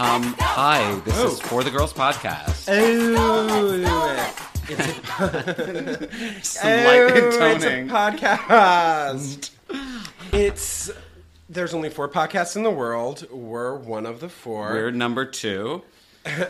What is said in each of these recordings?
Um, hi, this is For the Girls podcast. Oh, Some light it's a toning. podcast. it's there's only four podcasts in the world. We're one of the 4 We're number two. and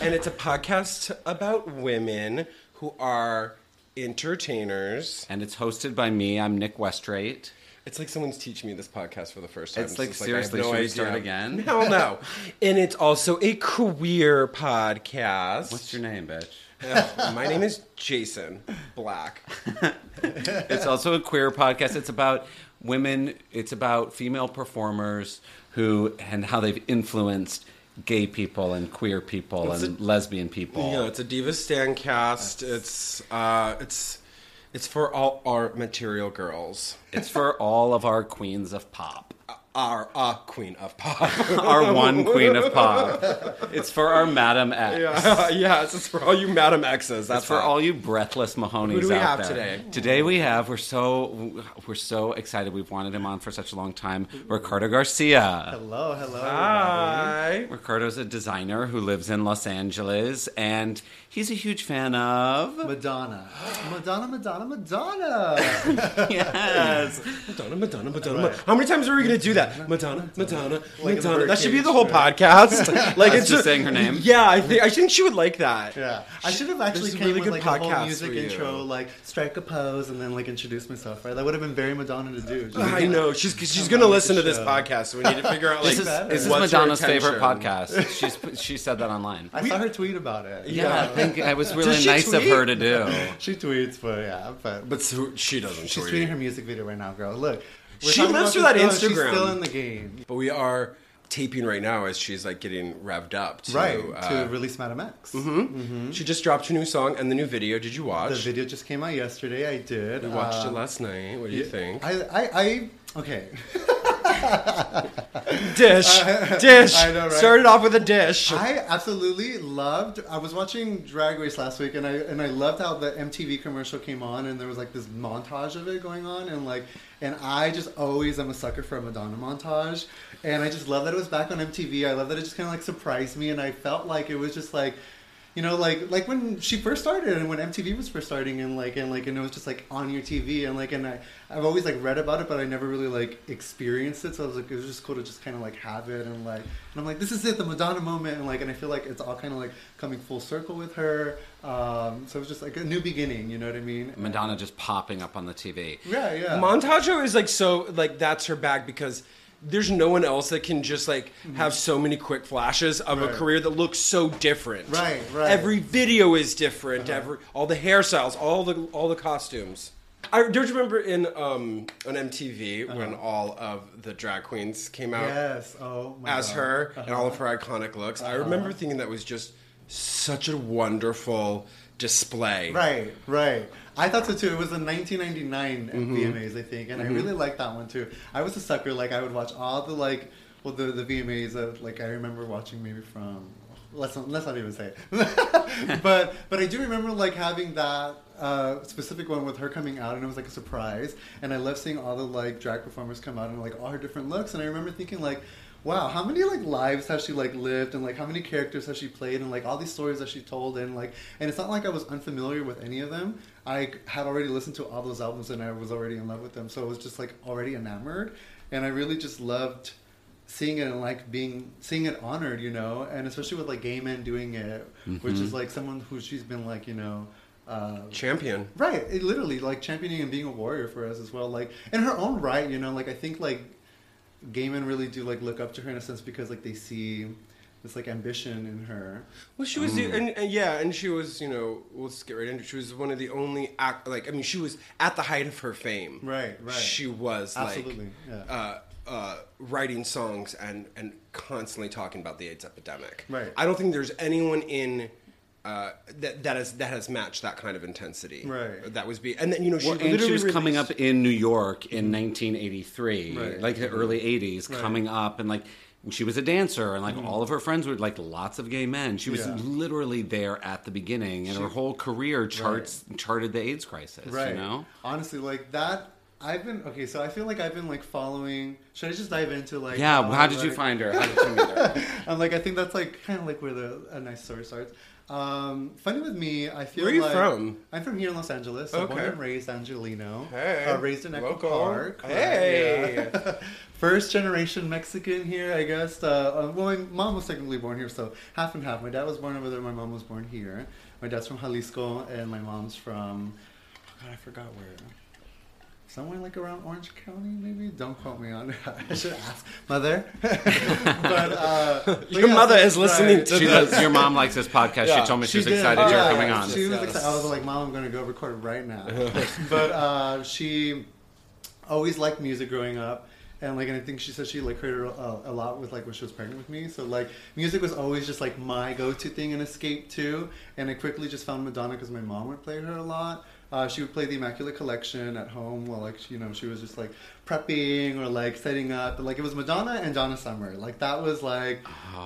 it's a podcast about women who are entertainers. And it's hosted by me. I'm Nick Westrate. It's like someone's teaching me this podcast for the first time. It's like, just I have seriously, no should we start again? Hell no. and it's also a queer podcast. What's your name, bitch? My name is Jason Black. It's also a queer podcast. It's about women, it's about female performers who and how they've influenced gay people and queer people It's and a- lesbian people. Yeah, it's a Diva Stan cast. It's uh, it's it's for all our material girls. It's for all of our queens of pop. Our uh, queen of pop. Our one queen of pop. It's for our Madam X. yeah, yes, it's for all you Madam X's. That's That's for all you breathless Mahonies Who do we out have there. today? Today we have we're so we're so excited. We've wanted him on for such a long time. Ricardo Garcia. Hello, hello. Hi. Ricardo's a designer who lives in Los Angeles, and he's a huge fan of. Madonna. Madonna, Madonna, Madonna. yes, Madonna, Madonna, Madonna. How many times are we going to do that? Madonna, Madonna, Like Madonna. That should be the whole right? podcast. like it's just saying her name? Yeah, I think I think she would like that. yeah. I should have actually This is a came really with good like a whole music intro, like strike a pose and then like introduce myself, right? That would have been very Madonna to do. Just- I know she's she's Come going to listen to the this podcast, so we need to figure out like this is, this is Madonna's favorite podcast. She's she said that online. I saw her tweet about it. Yeah, I think it was really she nice of tweet? her to do. She tweets, but yeah, but But so she doesn't. she's tweet. tweeting her music video right now, girl. Look. we're She talking lives about for that this girl, Instagram. She's still in the game. But we are taping right now as she's like getting revved up to, right, uh, to release Madam X. Mm-hmm. Mm-hmm. She just dropped her new song and the new video. Did you watch? The video just came out yesterday. I did. We watched it um, last night. What do you think? I, I, I, okay. dish, dish. I know, right? Started off with a dish. I absolutely loved. I was watching Drag Race last week, and I and I loved how the MTV commercial came on, and there was like this montage of it going on, and like, and I just always am a sucker for a Madonna montage, and I just love that it was back on MTV. I love that it just kind of like surprised me, and I felt like it was just like. You know, like like when she first started and when MTV was first starting and like and like and it was just like on your TV and like and I I've always like read about it but I never really like experienced it. So I was like it was just cool to just kind of like have it and like and I'm like this is it the Madonna moment and like and I feel like it's all kind of like coming full circle with her. Um, so it was just like a new beginning you know what I mean? Madonna just popping up on the TV. yeah yeah. Montaggio is like so like that's her bag because there's no one else that can just like have so many quick flashes of a Mm-hmm. Career that looks so different. Right, right. Every video is different. Every all the hairstyles, all the all the costumes. I don't you remember in um, on MTV Uh-huh. when all of the drag queens came out yes oh my as God. her and all of Uh-huh. her iconic looks. I remember thinking that was just such a wonderful display. Right, right. I thought so too. It was in 1999 Mm-hmm. VMAs, I think, and I really liked that one too. I was a sucker. Like I would watch all the like, well, the the VMAs that like I remember watching maybe from. Let's not, let's not even say it. but but I do remember like having that uh, specific one with her coming out, and it was like a surprise. And I love seeing all the like drag performers come out and like all her different looks. And I remember thinking like. Wow, how many like lives has she like lived and like how many characters has she played and like all these stories that she told and like and it's not like I was unfamiliar with any of them. I had already listened to all those albums and I was already in love with them, so I was just like already enamored. And I really just loved seeing it and like being seeing it honored, you know, and especially with like gay men doing it, which is like someone who she's been like, you know, uh, Champion. Right, it literally like championing and being a warrior for us as well. Like in her own right, you know, like I think like gay men really do like look up to her in a sense because like they see this like ambition in her. Well, she was, the, and, and yeah, and she was, you know, let's get right into. it. She was one of the only act, like, I mean, she was at the height of her fame. Right, right. She was Absolutely, like, yeah. uh, uh, writing songs and and constantly talking about the AIDS epidemic. Right. I don't think there's anyone in. Uh, that that has that has matched that kind of intensity. Right. That was be and then you know she Well, and she literally was coming up in New York in 1983, Right. like the early 80s, coming up, and like she was a dancer, and like mm. all of her friends were like lots of gay men. She was Yeah. literally there at the beginning, and her whole career charts charted the AIDS crisis. Right. You know, Honestly, like that. I've been okay, so I feel like I've been like following. Should I just dive into like? yeah. how did you find her? How did you meet her? I'm like, I think that's like kind of like where the a nice story starts. Um, funny with me, I feel Where are you like from? I'm from here in Los Angeles. So born and raised Angeleno. Hey, uh, raised in Echo local. Park. right, Hey. yeah. First generation Mexican here, I guess. Uh, uh, well, my mom was technically born here, so half and half. My dad was born over there. My mom was born here. My dad's from Jalisco, and my mom's from. God, I forgot where. Somewhere like around Orange County, maybe. Don't quote me on it. I should ask mother. but uh, but Your yeah, mother is listening right. to She this. does. Your mom likes this podcast. Yeah. she told me she, was did. excited Oh, you're yeah, coming on. She was Yes. excited. I was like, "Mom, I'm going to go record right now." but uh, she always liked music growing up, and like, and I think she said she like heard it a, a lot with like when she was pregnant with me. So like, music was always just like my go-to thing and escape too. And I quickly just found Madonna because my mom would play her a lot. Uh, she would play the Immaculate Collection at home while like you know she was just like prepping or like setting up. Like it was Madonna and Donna Summer. Like that was like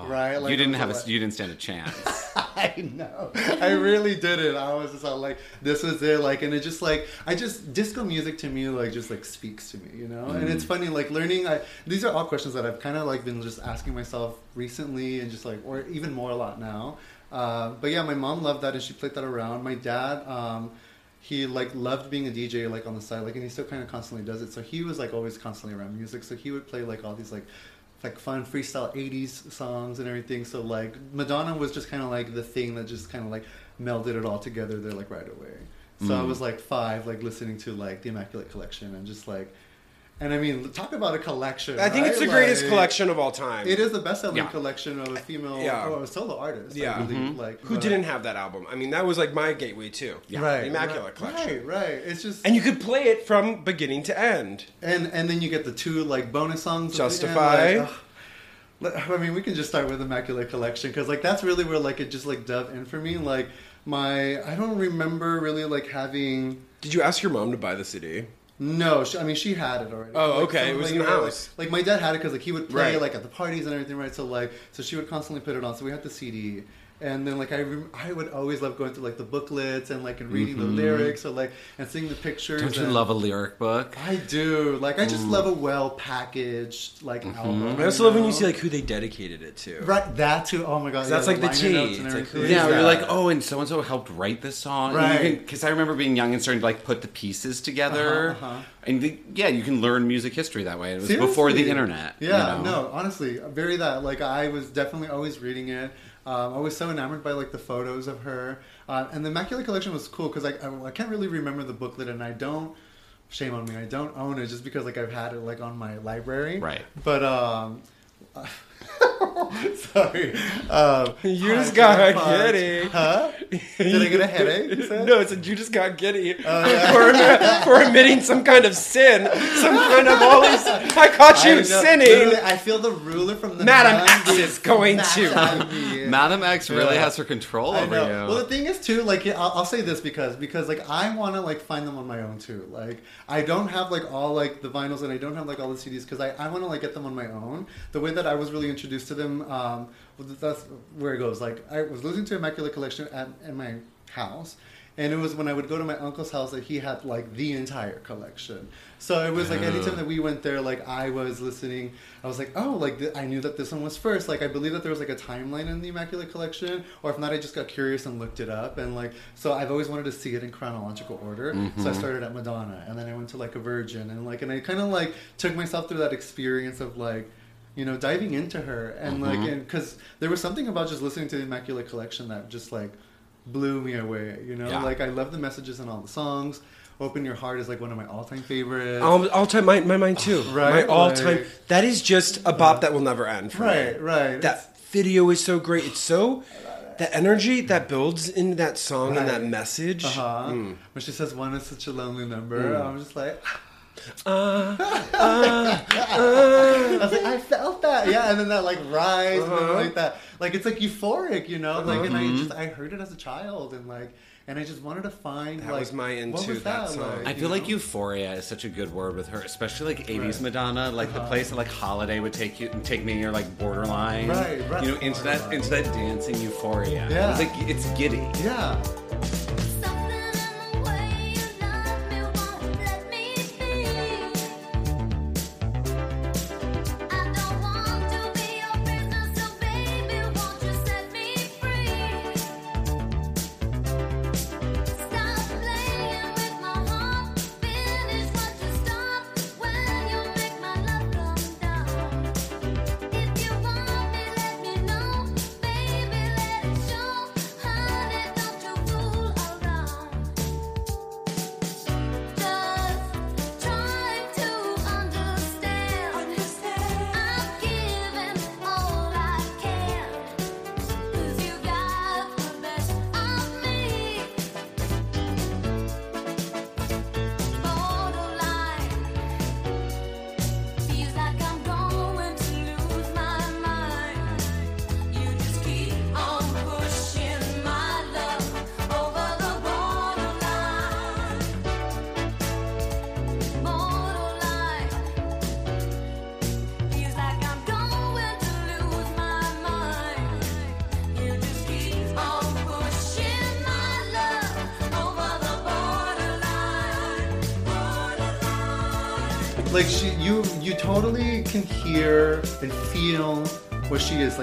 right. Like you didn't have like- a. You didn't stand a chance. I know. I really didn't. I was just like, this was it. Like, and it just like, I just disco music to me like just like speaks to me, you know. And it's funny, like learning. I these are all questions that I've kind of like been just asking myself recently, and just like, or even more a lot now. Uh, but yeah, my mom loved that, and she played that around. My dad. Um, he like loved being a DJ like on the side like and he still kind of constantly does it. So he was like always constantly around music. So he would play like all these like like fun freestyle 80s songs and everything. So like madonna was just kind of like the thing that just kind of like melded it all together there like right away. So i mm. was like five like listening to like the immaculate collection and just like and i mean talk about a collection I think it's the greatest Like, collection of all time. it is the best selling Yeah. collection of a female Yeah. or a solo artist Yeah. I believe, mm-hmm. like Who but- didn't have that album? I mean, that was like my gateway too. right The Immaculate right, Collection. right right it's just And you could play it from beginning to end. And and then you get the two like bonus songs. at the end, Justify. like, ugh. I mean, we can just start with Immaculate Collection because like that's really where like it just like dove in for me. Like my, I don't remember really like having. Did you ask your mom to buy the CD? No, she, I mean she had it already. Oh, Like, okay, it was like, in the know, house. Like, like, my dad had it because like he would play Right. like at the parties and everything, right? So like, so she would constantly put it on. So we had the CD, and then like I, rem- I would always love going through like the booklets and like and reading the lyrics or like and seeing the pictures. Mm-hmm. Don't you and- love a lyric book? I do. Like I just love a well packaged like Mm-hmm. album. I also love when you see like who they dedicated it to. right that too. Oh my god, that's like the liner tea. It's like, everything. Yeah, that? you're like, oh, and so and so helped write this song, Right. Because I remember being young and starting to like put the pieces together, Uh-huh, uh-huh. and the, yeah, you can learn music history that way. It was before the Seriously. internet. you Yeah, know? no, honestly, very that. Like I was definitely always reading it. Um, I was so enamored by like the photos of her, uh, and the Immaculate Collection was cool because I, I I can't really remember the booklet, and I don't. Shame on me, I don't own it just because like I've had it like on my library. Right. But um. Sorry. Um, You just got Grandpa. giddy. Huh? Did I get a headache? No, it's a you just got giddy for, for admitting some kind of sin, some kind of all these. I caught you know. sinning. I feel the ruler from the Madam X is going to. smacking. Madam X really Yeah. has her control I over know. you. Well, the thing is too, like I'll, I'll say this because because like I want to like find them on my own too. Like I don't have like all like the vinyls and I don't have like all the CDs because I, I want to like get them on my own. The way that I was really introduced to them, um, that's where it goes. Like I was listening to Immaculate Collection at in my house. And it was when I would go to my uncle's house that he had like the entire collection. So it was like anytime that we went there, like I was listening. I was like, oh, like th- I knew that this one was first. Like I believe that there was like a timeline in the Immaculate Collection, or if not, I just got curious and looked it up. And like, so I've always wanted to see it in chronological order. So I started at Madonna, and then I went to like a Virgin, and like, and I kind of like took myself through that experience of like you know, diving into her and like, and because there was something about just listening to the Immaculate Collection that just like blew me away. You know, Yeah. like I love the messages in all the songs. Open Your Heart is like one of my all-time favorites. All, all time, my, my mind too. Right, my all time. like- that is just a bop that will never end. For me. right, right. That video is so great. It's so that energy that builds into that song and that message. Uh-huh. When she says one is such a lonely number, Mm. I'm just like, Uh, I was like, I felt that, yeah, and then that like rise, and Uh-huh. then like that, like it's like euphoric, you know, like, and I Mm-hmm. just I heard it as a child, and like, and I just wanted to find That like was my what into was that song. I feel you like euphoria is such a good word with her, especially like 80s Right. Madonna, like the place that like Holiday would take you and take me, you're like borderline. Right, right. You know, into that into that dancing euphoria. Yeah. It's like it's giddy. yeah.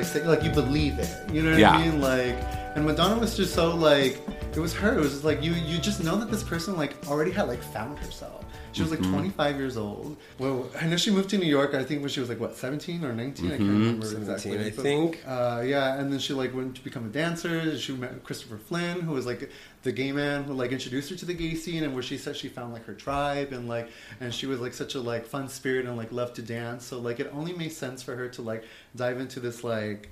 Is like like you believe it you know what Yeah. i mean like and madonna was just so like it was her it was just like you you just know that this person like already had like found herself she was like Mm-hmm. 25 years old well i know she moved to new york i think when she was like what 17 or 19 i can't Mm-hmm. remember 17, exactly I But, think. uh, yeah and then she like went to become a dancer she met christopher flynn who was like the gay man who like introduced her to the gay scene and where she said she found like her tribe and like and she was like such a like fun spirit and like loved to dance so like it only made sense for her to like dive into this like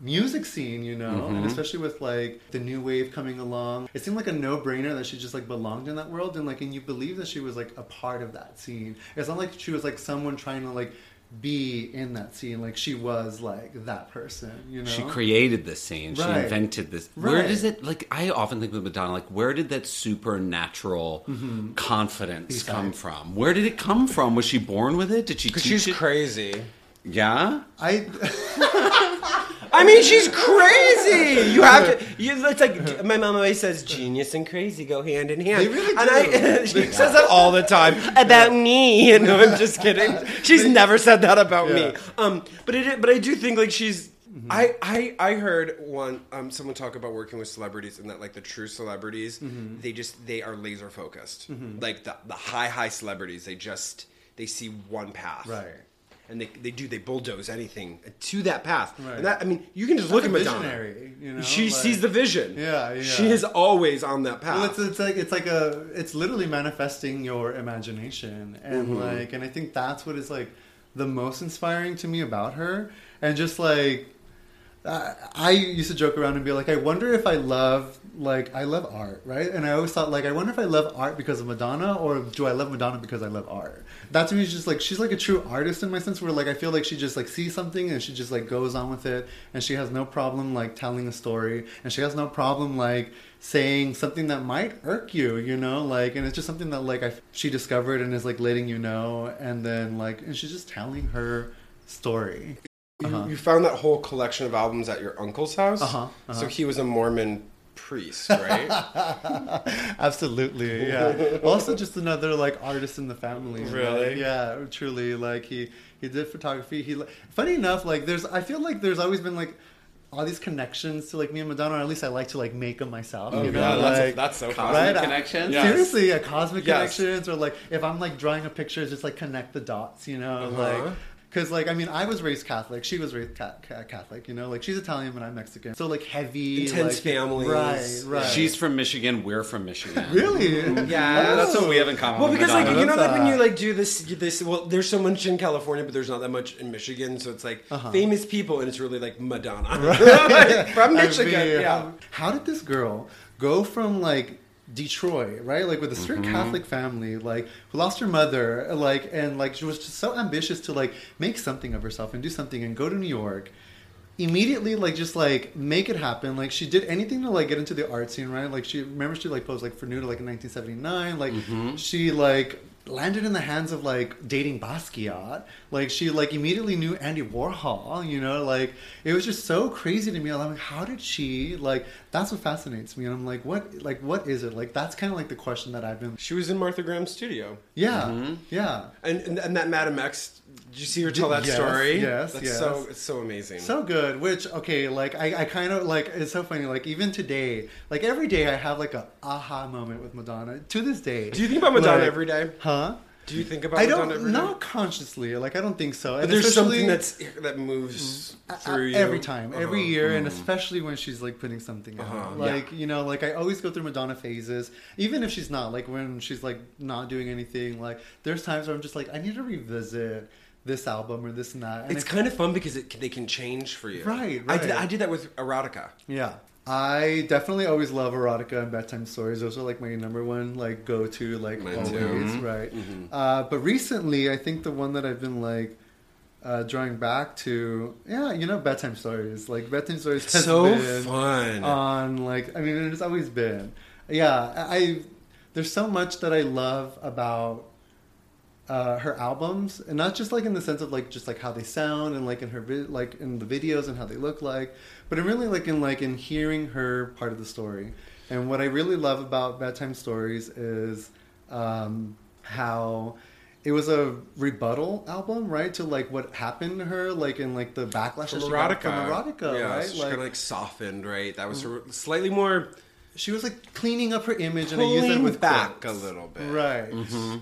music scene you know and mm-hmm. especially with like the new wave coming along it seemed like a no-brainer that she just like belonged in that world and like and you believe that she was like a part of that scene it's not like she was like someone trying to like be in that scene like she was like that person you know She created this scene. She invented this. Where does it like? I often think with Madonna, like, where did that supernatural mm-hmm. confidence Beside. come from? Where did it come from? Was she born with it? Did she Because teach she's it? crazy. yeah. I I mean, she's crazy. You have to. You, it's like my mom always says, "Genius and crazy go hand in hand." They really And do. I, she says that all the time about me. You know, I'm just kidding. She's never said that about me. Um, but it, but I do think like she's. I, I I heard one um someone talk about working with celebrities and that like the true celebrities they just they are laser focused like the the high high celebrities they just they see one path Right. And they, they do they bulldoze anything to that path Right. and that I mean you can just look a at Madonna visionary, you know, she like- sees the vision Yeah, yeah. she is always on that path Well, it's, it's like it's like a it's literally manifesting your imagination, and Mm-hmm. like, and I think that's what is like the most inspiring to me about her, and just like. I used to joke around and be like, I wonder if I love like I love art, right? And I always thought like, I wonder if I love art because of Madonna, or do I love Madonna because I love art? That to me is just like she's like a true artist in my sense, where like I feel like she just like sees something and she just like goes on with it, and she has no problem like telling a story, and she has no problem like saying something that might irk you, you know, like, and it's just something that like I she discovered and is like letting you know, and then like, and she's just telling her story. You, you found that whole collection of albums at your uncle's house Uh-huh, uh-huh. so he was a Mormon priest right Absolutely, yeah. also, just another like artist in the family. Really? like, yeah, truly. Like he he did photography. He funny enough, like there's I feel like there's always been like all these connections to like me and Madonna. Or at least I like to like make them myself. you know, God, that's, like, that's so fun Cosmic Right? connections. Yes. Seriously, yeah, cosmic Yes. connections, or like if I'm like drawing a picture, just like connect the dots, you know, Uh-huh. like Because like I mean, I was raised Catholic. She was raised ca- ca- Catholic. You know, like she's Italian and I'm Mexican. So like heavy, Intense like, families. Right, right. She's from Michigan. We're from Michigan. really. Yeah, That's what we have in common. Well, because like you know, like when you like do this, this. Well, there's so much in California, but there's not that much in Michigan. So it's like Uh-huh. famous people, and it's really like Madonna Like, from I Michigan. mean, yeah. How, how did this girl go from like Detroit, right? Like with a strict mm-hmm. Catholic family, like who lost her mother, like and like she was just so ambitious to like make something of herself and do something and go to New York. Immediately, like just like make it happen. Like she did anything to like get into the art scene, right? Like she remember she like posed like for Nude like in 1979. Like mm-hmm. she like landed in the hands of like dating Basquiat. Like she like immediately knew Andy Warhol. You know, like it was just so crazy to me. I'm like, how did she like? That's what fascinates me. And I'm like, what like what is it? Like that's kind of like the question that I've been. She was in Martha Graham's studio, Yeah, mm-hmm. yeah. and and, and that Madam X. Did you see her tell that Yes, story? yes, That's yes. so it's so amazing. So good. Which okay, like I, I kind of like it's so funny. Like even today, like every day, I have like a aha moment with Madonna. To this day, do you think about Madonna Like, every day? Huh? Do you think about I Madonna don't every day? not consciously. Like I don't think so. But And there's something that's that moves Uh, through you every time, every Uh-huh. year, and especially when she's like putting something out. Uh-huh, Like you know, like I always go through Madonna phases, even if she's not. Like when she's like not doing anything. Like there's times where I'm just like, I need to revisit this album or this and that. And It's kind of fun because it, they can change for you. Right, I did, I did that with erotica. Yeah. I definitely always love erotica and bedtime stories. Those are like my number one like go to like Mine always, too. Mhm. right? Uh, but recently, I think the one that I've been like uh, drawing back to, yeah, you know, bedtime stories. Like bedtime stories has So fun. on like I mean, it's always been. Yeah, I, I there's so much that I love about uh, her albums, and not just like in the sense of like just like how they sound and like in her vi- like in the videos and how they look like, but in really like in like in hearing her part of the story. And what I really love about bedtime stories is um, how it was a rebuttal album, right, to like what happened to her, like in like the backlash From that she got erotica. from erotica, yeah, right? She kind of like softened, right? That was her, slightly more she was like cleaning up her image and I use it with back quotes. a little bit. right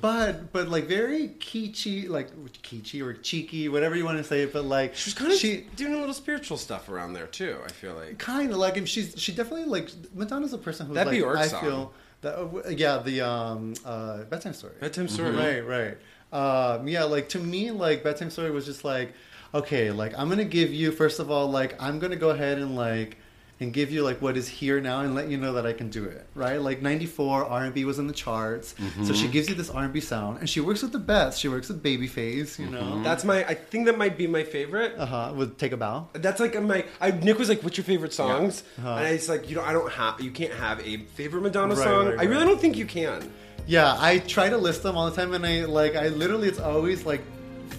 but but like very kitschy like kitschy or cheeky whatever you want to say but like She was kind of she doing a little spiritual stuff around there too. I feel like. kind of like and she's she definitely like Madonna's a person who That like Bjork I song. feel that uh, yeah the um uh bedtime story Bedtime story. right right um yeah like to me like bedtime story was just like okay like i'm gonna give you first of all like i'm gonna go ahead and like and give you like what is here now and let you know that i can do it right like 94 r&b was in the charts so she gives you this r&b sound and she works with the best she works with babyface you know That's my. I think that might be my favorite. uh-huh with take a bow That's like my. I, Nick was like, "What's your favorite songs?" Uh-huh. And it's like, you know, I don't have. You can't have a favorite Madonna Right, song. right, I really don't think you can. yeah i try to list them all the time and i like i literally it's always like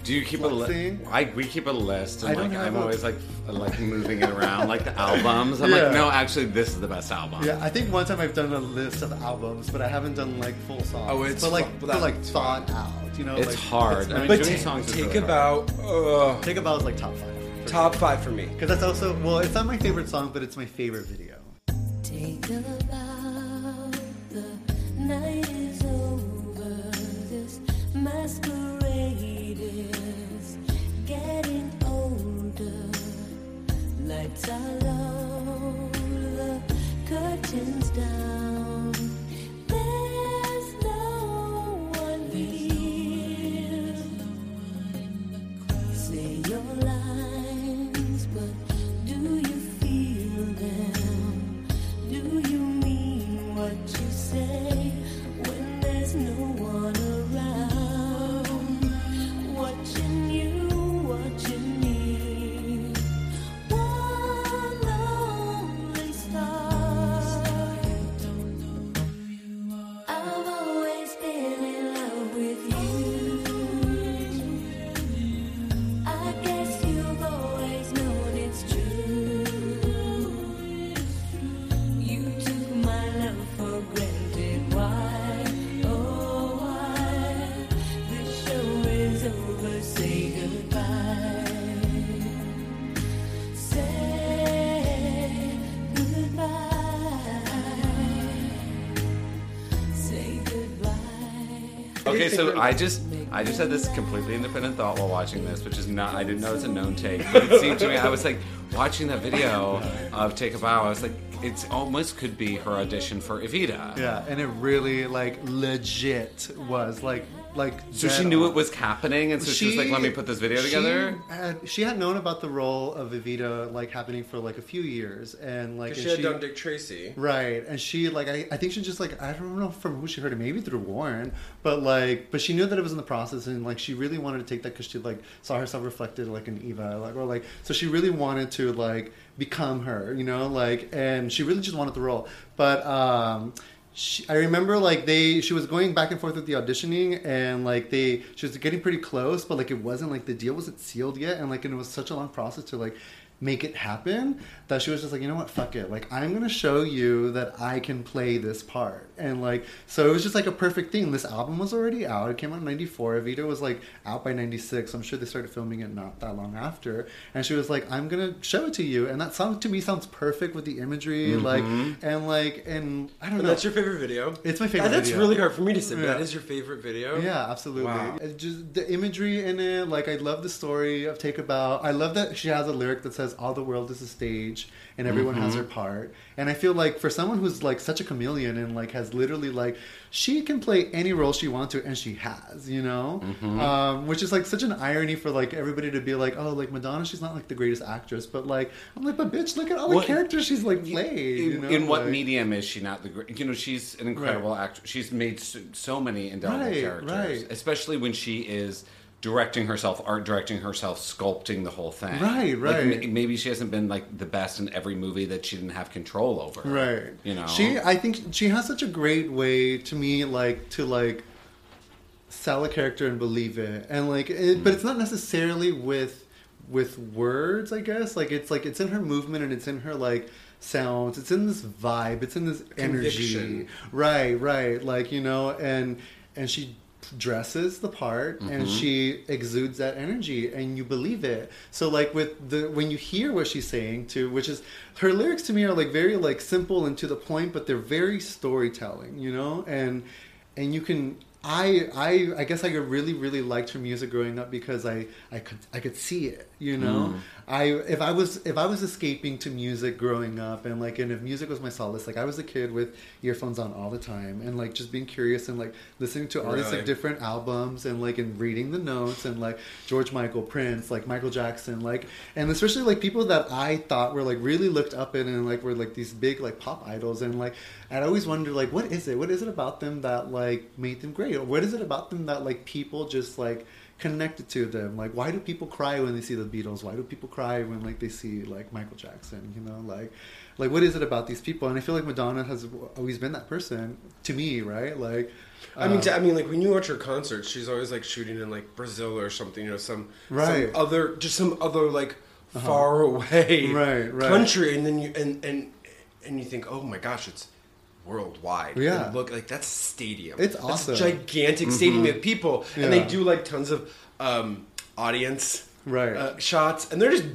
Do you keep a list? I we keep a list, and I like I'm a- always like like moving it around, like the albums. I'm Yeah. like, no, actually, this is the best album. Yeah, I think one time I've done a list of albums, but I haven't done like full songs. Oh, it's but like fu- but like that's thought out. You know, It's like, hard. I mean, But doing ta- songs take really about uh, Take a Bow is like top five. top five for me. Because that's also well, it's not my favorite song, but it's my favorite video. Take a bow, the night is over. This masquerade down. So I just I just had this completely independent thought while watching this, which is not I didn't know it's a known take, but it seemed to me I was like watching that video of Take a Bow. I was like, it's almost could be her audition for Evita. Yeah, and it really like legit was like like. So she knew on. it was happening, and so she, was like, "Let me put this video she together." Had, she had known about the role of Evita like happening for like a few years, and like and she had done Dick Tracy. Right, and she like I, I think she just like I don't know from who she heard it, maybe through Warren, but like but she knew that it was in the process, and like she really wanted to take that because she like saw herself reflected like in Eva, like or like so she really wanted to like become her, you know, like and she really just wanted the role, but um. She, I remember like they she was going back and forth with the auditioning and like they she was getting pretty close but like it wasn't like the deal wasn't sealed yet and like and it was such a long process to like make it happen that she was just like you know what fuck it like i'm gonna show you that i can play this part and like so it was just like a perfect thing this album was already out it came out in 94 evita was like out by 96 i'm sure they started filming it not that long after and she was like i'm gonna show it to you and that song to me sounds perfect with the imagery mm-hmm. like and like and i don't And know that's your favorite video? It's my favorite that's video. really hard for me to say. Yeah. That is your favorite video? yeah, absolutely. Wow. It Just the imagery in it, like I love the story of Take a Bow. I love that she has a lyric that says "All the world is a stage and everyone has her part." And I feel like for someone who's like such a chameleon and like has literally like she can play any role she wants to, and she has, you know, um, which is like such an irony for like everybody to be like, "Oh, like Madonna, she's not like the greatest actress," but like I'm like, but bitch, look at all the What- characters she's like played. In, you know? in what like- medium is she not the great? You know, she's an incredible actress. She's made so, so many indelible Right, characters, right. especially when she is directing herself, art directing herself, sculpting the whole thing. Right, Like, right. m- maybe she hasn't been like the best in every movie that she didn't have control over. right You know, she i think she has such a great way to me like to like sell a character and believe it and like it, mm-hmm. but it's not necessarily with with words i guess like it's like it's in her movement and it's in her like sounds it's in this vibe it's in this energy Conviction. right right like you know and and she dresses the part and mm-hmm. she exudes that energy and you believe it. So like with the when you hear what she's saying too which is her lyrics to me are like very like simple and to the point but they're very storytelling you know? And and you can I I I guess I really really liked her music growing up because I I could I could see it you know mm. I if I was if I was escaping to music growing up and like and if music was my solace like I was a kid with earphones on all the time and like just being curious and like listening to all these Really? like different albums and like and reading the notes and like George Michael Prince like Michael Jackson like and especially like people that I thought were like really looked up in and like were like these big like pop idols and like I'd always wonder like what is it what is it about them that like made them great or what is it about them that like people just like connected to them like why do people cry when they see the Beatles why do people cry when like they see like Michael Jackson you know like like what is it about these people and I feel like Madonna has always been that person to me right like I mean, uh, t- I mean, like when you watch her concerts, she's always like shooting in like Brazil or something, you know, some Right. Uh-huh. some other, just some other like far away Right, right. country, and then you and and and you think, oh my gosh, it's worldwide. Yeah. And look, like that's a stadium. It's That's awesome. a gigantic stadium of people, and they do like tons of um, audience Right. uh, shots, and they're just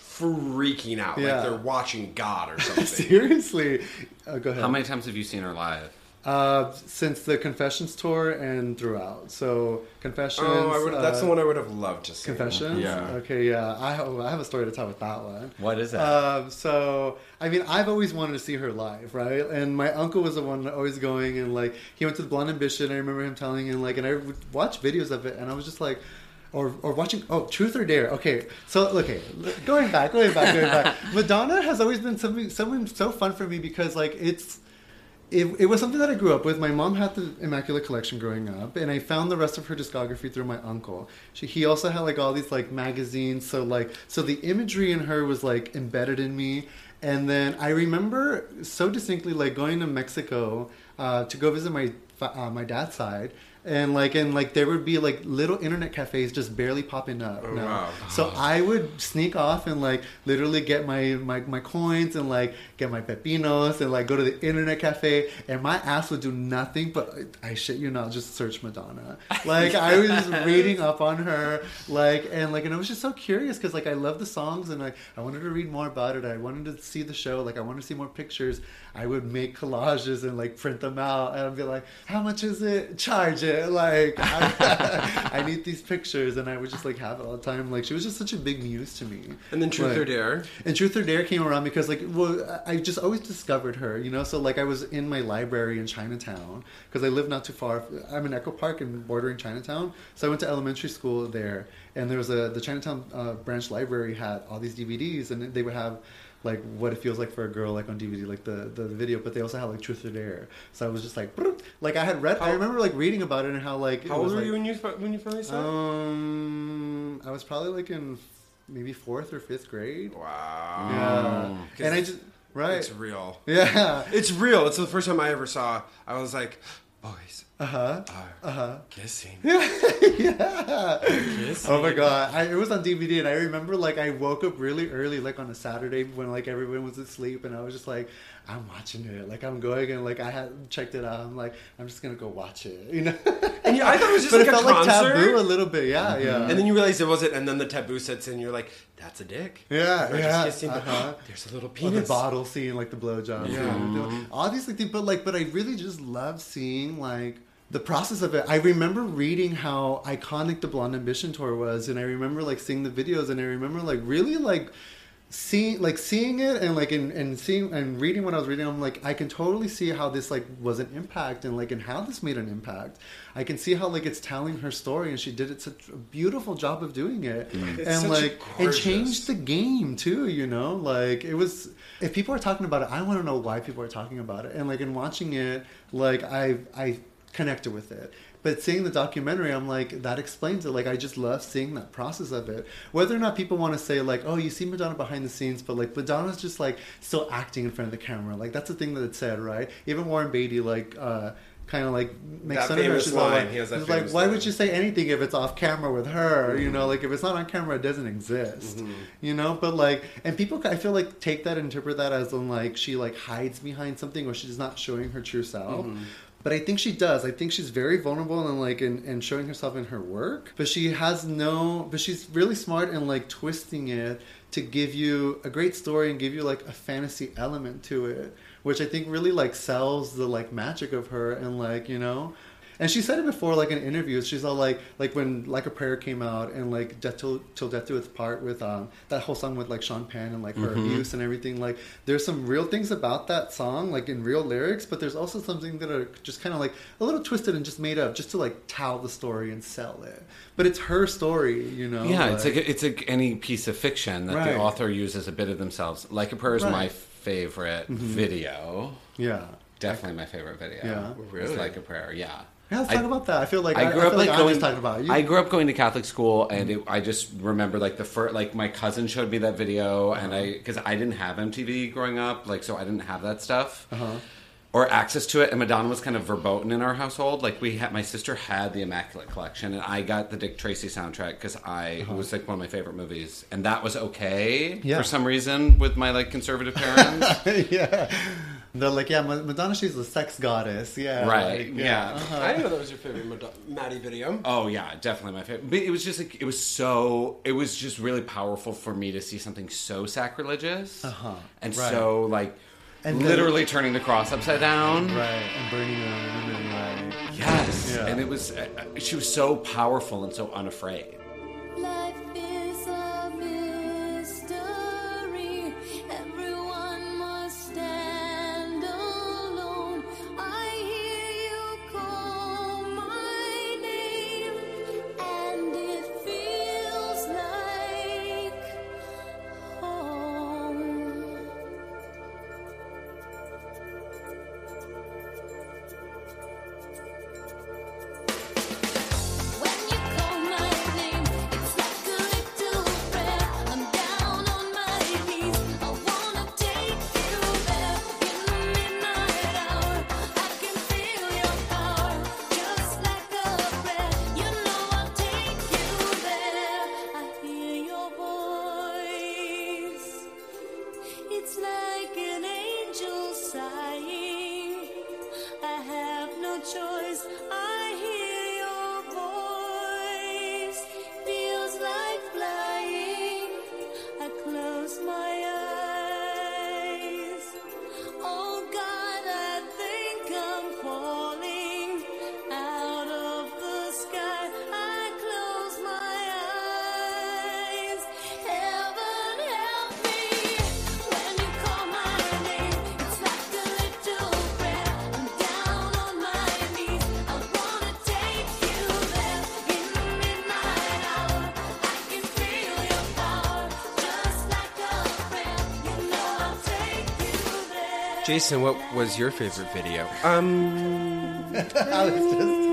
freaking out, Yeah. like they're watching God or something. seriously uh, go ahead how many times have you seen her live? Uh, since the Confessions tour and throughout. So Confessions. oh, I would, that's uh, the one I would have loved to see. Confessions. Yeah. Okay. Yeah. I have, I have a story to tell with that one. What is that? Um, so I mean, I've always wanted to see her live, right? And my uncle was the one always going, and like he went to the Blonde Ambition. I remember him telling, and like, and I would watch videos of it, and I was just like. Or, or watching oh truth or dare okay so okay going back going back going back madonna has always been something something so fun for me because like it's it, it was something that I grew up with. My mom had the Immaculate Collection growing up, and I found the rest of her discography through my uncle. She, he also had like all these like magazines, so like so the imagery in her was like embedded in me. And then I remember so distinctly like going to Mexico uh, to go visit my uh, my dad's side. And like and like there would be like little internet cafes just barely popping up. Oh, now. wow. So I would sneak off and like literally get my, my my coins and like get my pepinos and like go to the internet cafe and my ass would do nothing but I shit you not just search Madonna. Like I was just reading up on her like and like and I was just so curious because like I love the songs and like I wanted to read more about it. I wanted to see the show. Like I wanted to see more pictures. I would make collages and like print them out and I'd be like how much is it? Charge it. Like, I, I need these pictures, and I would just like have it all the time. Like, she was just such a big muse to me. And then Truth Like- or Dare. and Truth or Dare came around because, like, well, I just always discovered her, you know. So, like, I was in my library in Chinatown because I live not too far. I'm in Echo Park and bordering Chinatown, so I went to elementary school there. And there was a the Chinatown uh, branch library had all these DVDs, and they would have like what it feels like for a girl, like on DVD, like the, the video. But they also had like Truth or Dare. So I was just like, "Broop." like I had read. I remember like reading about it and how like it How old was, were like- you when you when you finally saw it? Um, I was probably like in maybe fourth or fifth grade. Wow. Yeah, and I just right. It's real. Yeah. It's real. It's the first time I ever saw. I was like, boys Uh huh. Uh huh. kissing. yeah. Kissing. Oh my god! I, it was on DVD, and I remember like I woke up really early, like on a Saturday when like everyone was asleep, and I was just like, I'm watching it. Like I'm going, and like I had checked it out. I'm like, I'm just gonna go watch it. You know. And yeah, I thought it was just but like it a felt like taboo a little bit. Yeah, yeah. And then you realize it wasn't, and then the taboo sets in. You're like, that's a dick. Yeah, They're yeah, just kissing, uh-huh. there's a little Or penis. the bottle scene, like the blowjob. Yeah. Yeah. All these but like, but I really just love seeing like the process of it. I remember reading how iconic the Blonde Ambition tour was, and I remember like seeing the videos, and I remember like really like seeing like seeing it and like and, and seeing and reading what I was reading. I'm like, I can totally see how this like was an impact, and like and how this made an impact. I can see how like it's telling her story, and she did it such a beautiful job of doing it, mm-hmm. It's and like it changed the game too you know like it was if people are talking about it i want to know why people are talking about it and like in watching it like i i connected with it. But seeing the documentary i'm like that explains it. Like i just love seeing that process of it. Whether or not people want to say like oh you see madonna behind the scenes but like madonna's just like still acting in front of the camera. Like that's the thing that it said right? Even warren beatty like uh kind of like makes That fun of her. she's line, like, he has that she's like why line. would you say anything if it's off camera with her? You know like if it's not on camera it doesn't exist Mm-hmm. you know? But like and people i feel like take that and interpret that as in like she like hides behind something or she's not showing her true self. Mm-hmm. But I think she does. I think she's very vulnerable and like in, and showing herself in her work. But she has no. But she's really smart and like twisting it to give you a great story and give you like a fantasy element to it, which I think really like sells the like magic of her and like you know. And she said it before, like in interviews. She's all like, like when Like a Prayer came out, and like Death Till, Till Death Do Its Part with um that whole song with like Sean Penn and like her abuse and everything. Like, there's some real things about that song, like in real lyrics, but there's also something that are just kind of like a little twisted and just made up, just to like tell the story and sell it. But it's her story, you know. Yeah, it's like it's like any piece of fiction that Right. the author uses a bit of themselves. Like a prayer is my Right. Mm-hmm. favorite video. yeah. Definitely my favorite video. Yeah. It's like a prayer. Yeah. Yeah, let's I- talk about that. I feel like I grew I up like I'm going. talking about you. I grew up going to Catholic school, and it, I just remember like the first, like my cousin showed me that video, and Uh-huh. I because I didn't have MTV growing up, like so I didn't have that stuff. Uh-huh. Or access to it, and Madonna was kind of verboten in our household. Like we had, my sister had the Immaculate Collection, and I got the Dick Tracy soundtrack because I it was like one of my favorite movies, and that was okay Uh-huh. Yeah. for some reason with my like conservative parents. yeah. They're like, yeah, Madonna, she's a sex goddess. Yeah. Right, like, yeah. uh-huh. I didn't know that was your favorite Mad- Maddie video. Oh yeah, definitely my favorite. But it was just like it was so it was just really powerful for me to see something so sacrilegious Uh-huh. and Right. so like And then- literally turning the cross upside down. Right, and burning them and then like Yes, Yeah. and it was uh, uh, she was so powerful and so unafraid. Jason, what was your favorite video? Um, I was just.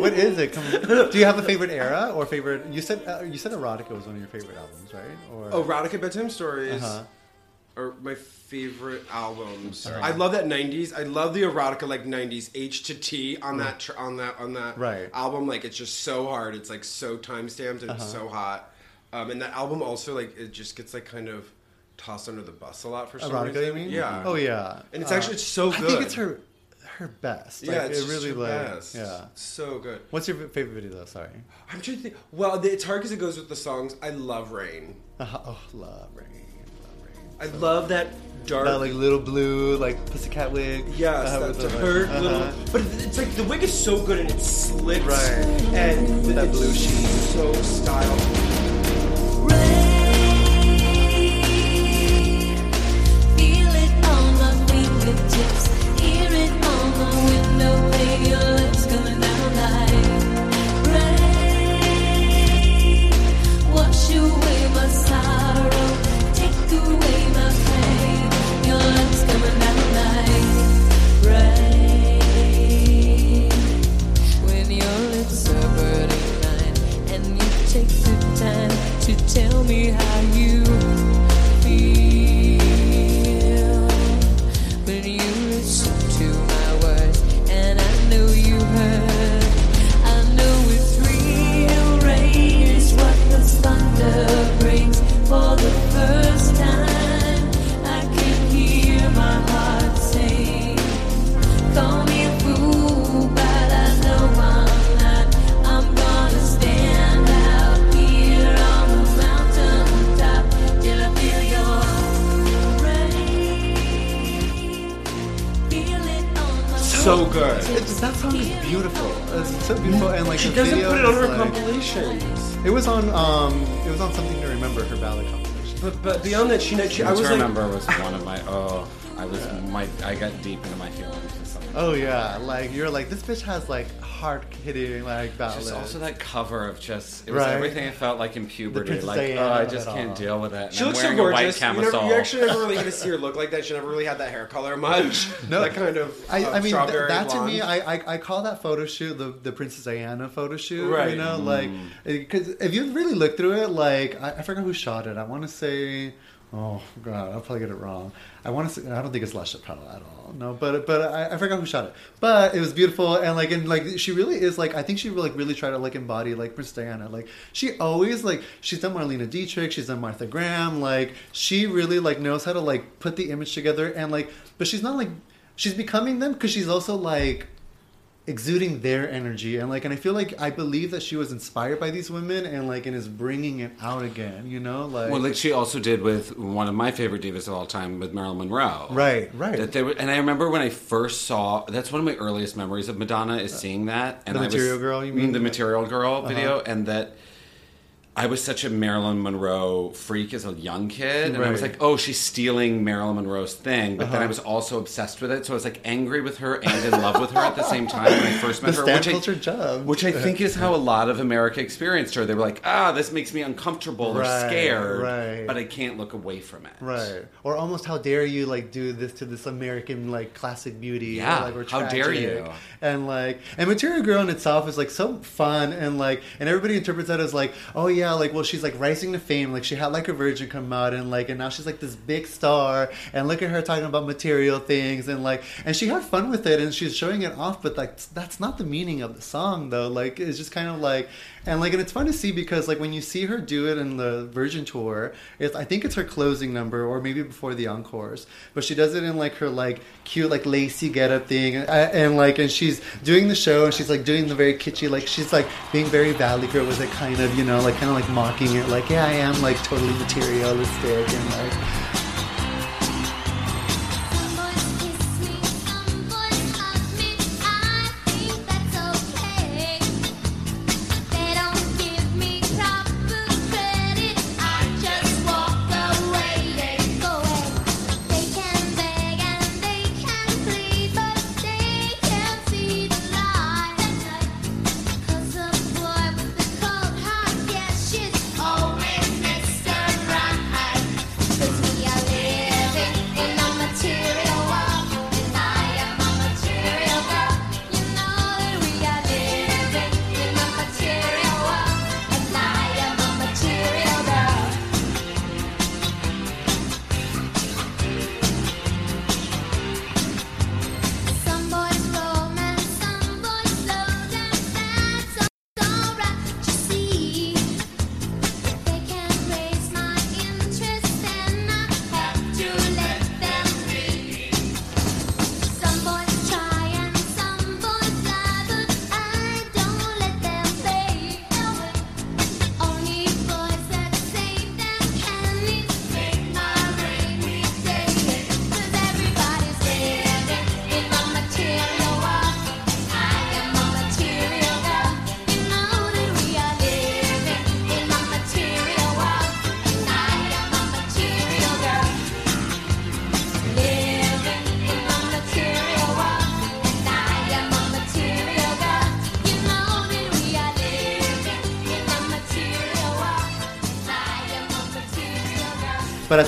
what is it? Come Do you have a favorite era or favorite? You said uh, you said erotica was one of your favorite albums, right? Or oh, Erotica Bedtime Stories. Uh-huh. Are my favorite albums. I love that '90s. I love the erotica like '90s H to T on that tr- on that on that Right. album. Like it's just so hard. It's like so time stamped and Uh-huh. it's so hot. Um, and that album also like it just gets like kind of tossed under the bus a lot for some reason. mean? Yeah. Oh yeah. And it's Uh, actually so good. I think it's her her best. Yeah, Like, it's it really like best. yeah. so good. What's your favorite video though? Sorry. I'm trying to think. Well, it's hard because it goes with the songs. I love Rain. Uh-huh. Oh, love rain. Love rain. I love that dark. That like little blue like pussycat wig. Yeah, uh, that's with the, her little. uh-huh. But it's like the wig is so good and it slits. Right. And That blue sheen. So styled. She, she I I was like, remember was one of my oh I was my I got deep into my feelings with something. Oh yeah, like you're like this bitch has like hard hitting like ballads. Just also that cover of just it was Right. everything I felt like in puberty. Like Diana oh, I just can't uh, deal with it. And she I'm looks so wearing a white gorgeous. You, never, you actually never really get to see her look like that. She never really had that hair color much. No. that kind of. I, uh, I mean, th- strawberry that to me, I, I I call that photo shoot the the Princess Diana photo shoot. Right. You know, mm. like eh, because if you really look through it, like I, I forgot who shot it. I want to say. Oh God, I'll probably get it wrong. I want to. I don't think it's LaChapelle at all. No, but but I, I forgot who shot it. But it was beautiful and like and like she really is like I think she like really tried to like embody like Diana. Like she always like she's done Marlene Dietrich, she's done Martha Graham. Like she really like knows how to like put the image together and like but she's not like she's becoming them because she's also like exuding their energy and like and i feel like i believe that she was inspired by these women and like and is bringing it out again you know like, Well, like she also did with one of my favorite divas of all time, with Marilyn Monroe. right right That they were, and I remember when I first saw. That's one of my earliest memories of Madonna is seeing that. And Uh, The I was- Material Girl, you mean? Uh-huh. the Material Girl video, and that I was such a Marilyn Monroe freak as a young kid, and I was like, "Oh, she's stealing Marilyn Monroe's thing." But then Uh-huh. I was also obsessed with it, so I was like angry with her and in love with her at the same time when I first met The her. which I- culture job. which I think is how a lot of America experienced her. They were like, "Ah, this makes me uncomfortable or scared, right. but I can't look away from it." right or almost how dare you like do this to this american like classic beauty or, Yeah, like, or how dare you. and like and material girl in itself is like so fun and like and everybody interprets that as like oh yeah like well she's like rising to fame. Like she had like a virgin come out and like and now she's like this big star. And look at her talking about material things and like and she had fun with it and she's showing it off but like that's not the meaning of the song though. Like it's just kind of like and like and it's fun to see because like when you see her do it in the virgin tour it's i think it's her closing number or maybe before the encores but she does it in like her like cute like lacy get up thing and, and like and she's doing the show and she's like doing the very kitschy like she's like being very valley girl with it kind of you know like kind of like mocking it like yeah i am like totally materialistic and like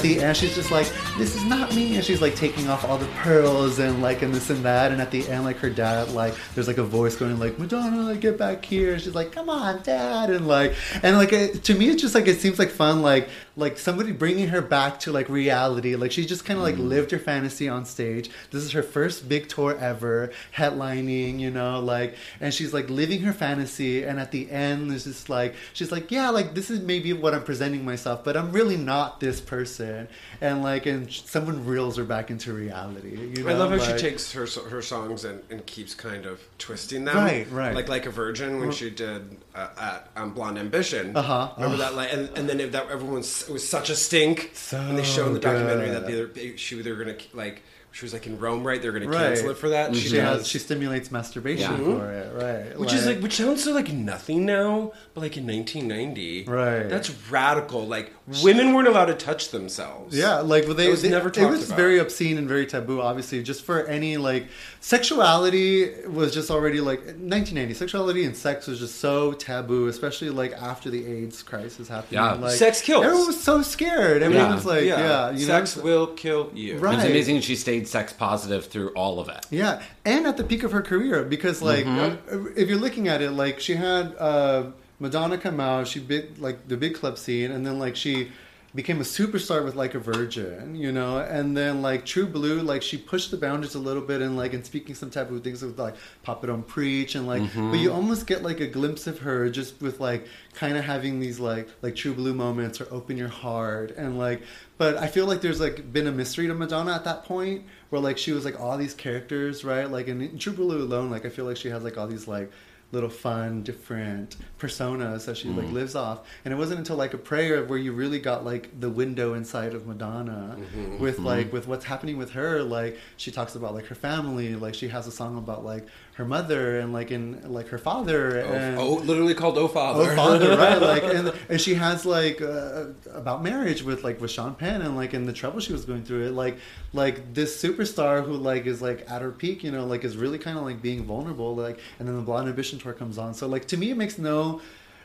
the end she's just like, this is not me, and she's like taking off all the pearls and like and this and that, and at the end like her dad like there's like a voice going like Madonna, like get back here, and she's like, come on, dad, and like and like it, to me it's just like it seems like fun, like like somebody bringing her back to like reality, like she just kind of like lived her fantasy on stage. This is her first big tour ever, headlining, you know, like and she's like living her fantasy, and at the end there's just like she's like, yeah, like this is maybe what I'm presenting myself, but I'm really not this person, and like and someone reels her back into reality. You know? I love how like- she takes her her songs and, and keeps kind of twisting them. Right, right. Like like a virgin when she did uh, at um, Blonde Ambition. Uh-huh. Remember that? Like, and, and then if that everyone's it was such a stink. So and they show in the documentary good. that they, they she they were gonna like she was like in Rome, right? They're gonna cancel it for that. She, does- has, she stimulates masturbation Yeah. for it, right? Which is like, which sounds so like nothing now, but like in 1990, Right. That's radical. Like women weren't allowed to touch themselves. Yeah, like well, they, It was they- never It was about. very obscene and very taboo. Obviously, just for any like sexuality was just already like 1990. Sexuality and sex was just so taboo, especially like after the AIDS crisis happened. Yeah. like, Sex kills. Everyone was so scared. Everyone Yeah. was like, yeah, you sex know, will kill you. Right. It's amazing she stayed sex positive through all of it. Yeah, and at the peak of her career, because like Mm-hmm. uh, if you're looking at it, like she had uh, Madonna come out, she big like the big club scene, and then like she became a superstar with like a virgin, you know, and then like True Blue, like she pushed the boundaries a little bit and like in speaking some type of things with like Papa Don't Preach and like, Mm-hmm. but you almost get like a glimpse of her just with like kind of having these like like True Blue moments or Open Your Heart and like, but I feel like there's like been a mystery to Madonna at that point where like she was like all these characters, right? Like in True Blue alone, like I feel like she has like all these like little fun, different personas that she like mm-hmm. lives off. And it wasn't until like a prayer where you really got like the window inside of Madonna mm-hmm, with mm-hmm. like with what's happening with her. Like she talks about like her family. Like she has a song about like her mother and like in like her father and Oh, literally called Oh Father. Oh, father, right? Like, and, and she has like uh, about marriage with like with Sean Penn and like in the trouble she was going through it. Like, like this superstar who like is like at her peak, you know, like is really kind of like being vulnerable. Like, and then the Blonde Ambition tour comes on. So like to me, it makes no,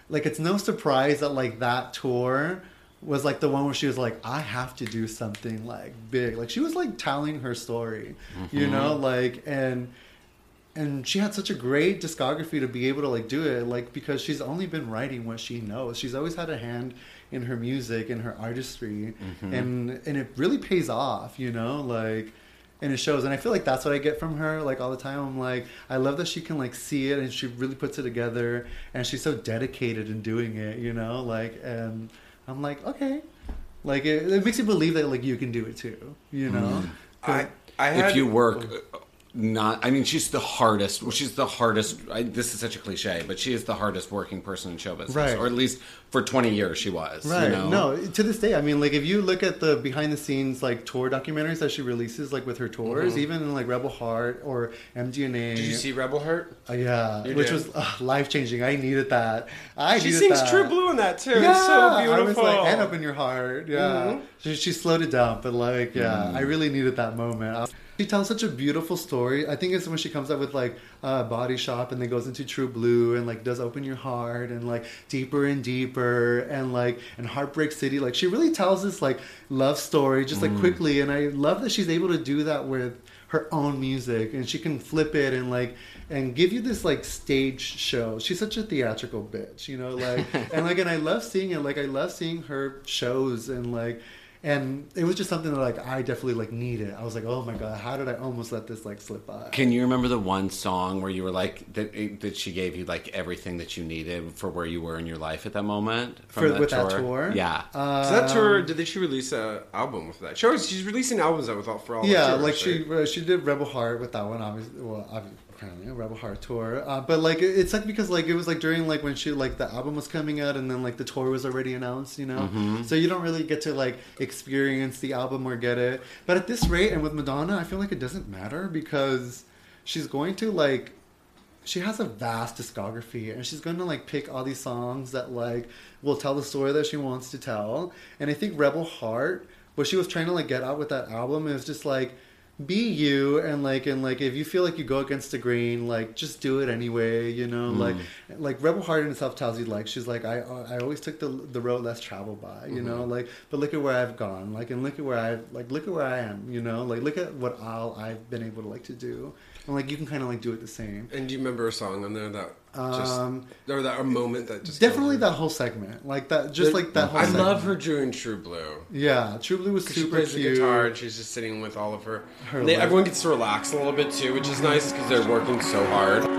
like it's no surprise that like that tour was like the one where she was like, I have to do something like big. Like she was like telling her story, you know, like and and she had such a great discography to be able to like do it like because she's only been writing what she knows. She's always had a hand in her music and her artistry and and it really pays off you know like and it shows. And i feel like that's what i get from her like all the time. I'm like i love that she can like see it and she really puts it together and she's so dedicated in doing it you know like and i'm like okay. Like it, it makes you believe that like you can do it too you know? I, I had, if you work uh, not i mean she's the hardest well, she's the hardest I, this is such a cliche but she is the hardest working person in show business Right. or at least for 20 years she was you Right. know? No, to this day, I mean, like if you look at the behind the scenes like tour documentaries that she releases, like with her tours, even in like Rebel Heart or MDNA. Did you see Rebel Heart? Uh, yeah, You which did? was uh, life changing. I needed that. I She needed sings that. True Blue in that too. Yeah, it's so beautiful. I was like, and up in your heart. Yeah, Mhm. she, she slowed it down, but like, yeah, I really needed that moment. Uh, She tells such a beautiful story. I think it's when she comes up with like uh, Body Shop and then goes into True Blue and like does Open Your Heart and like Deeper and Deeper and like and Heartbreak City. Like she really tells this like love story just like quickly, and I love that she's able to do that with her own music. And she can flip it and like and give you this like stage show. She's such a theatrical bitch you know like and like and i love seeing it. Like i love seeing her shows and like and it was just something that like i definitely like needed i was like oh my god how did i almost let this like slip by Can you remember the one song where you were like that? That she gave you like everything that you needed for where you were in your life at that moment For- with that tour? Yeah, Uh, Is that tour? Did she release an album with that? She always, she's releasing albums out with all for all. yeah tours, like right? she uh, she did rebel heart with that one obviously well obviously apparently a rebel heart tour. Uh, but like it- it's like because like it was like during like when she like the album was coming out and then like the tour was already announced you know? So you don't really get to like experience the album or get it. But at this rate and with madonna i feel like it doesn't matter because she's going to like she has a vast discography and she's going to like pick all these songs that like will tell the story that she wants to tell. And i think rebel heart what she was trying to like get out with that album is just like be you and like and like if you feel like you go against the grain like just do it anyway you know? Mm. Like like rebel heart in itself tells you like she's like i i always took the the road less traveled by you know? Mm-hmm. Like but look at where i've gone like and look at where i like look at where i am you know? Like look at what all i've been able to like to do. And like you can kind of like do it the same. And do you remember a song on there that just Um, or that a moment that just definitely that whole segment like that just like that whole I segment. love her doing True Blue. yeah true blue was super She super plays the cute guitar and she's just sitting with all of her. Her they, everyone gets to relax a little bit too, which is nice because they're working so hard. But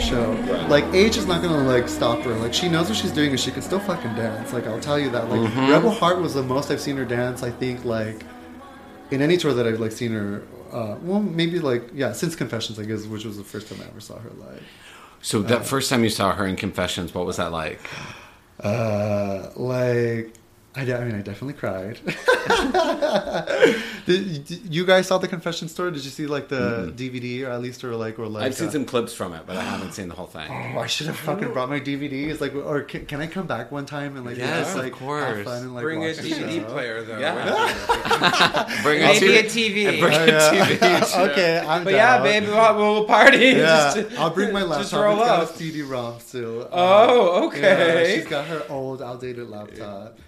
fully thought out show. Like age is not gonna like stop her. Like she knows what she's doing and she can still fucking dance. Like I'll tell you that. Like Mm-hmm. Rebel Heart was the most I've seen her dance. I think like in any tour that I've like seen her. Uh, well, maybe like yeah, since Confessions, I guess, which was the first time I ever saw her live. So that first time you saw her in Confessions, what was that like? Uh, like I, de- I mean, I definitely cried. did, did you guys saw the Confessions Tour? Did you see like the DVD or at least or like or like? I've seen uh, some clips from it, but I haven't seen the whole thing. Oh, I should have fucking brought my DVDs. Like, or can, can I come back one time and like Yes, just of like course. have fun and like Bring a watch the DVD show? player though. Yeah. Bring Maybe a a TV. and bring Oh, a. TV. okay, I'm But down. yeah, baby, we'll, we'll party. Yeah, Just- I'll bring my just laptop. roll It's got a CD-ROM still. Oh, Yeah, okay. she's got her old, outdated laptop.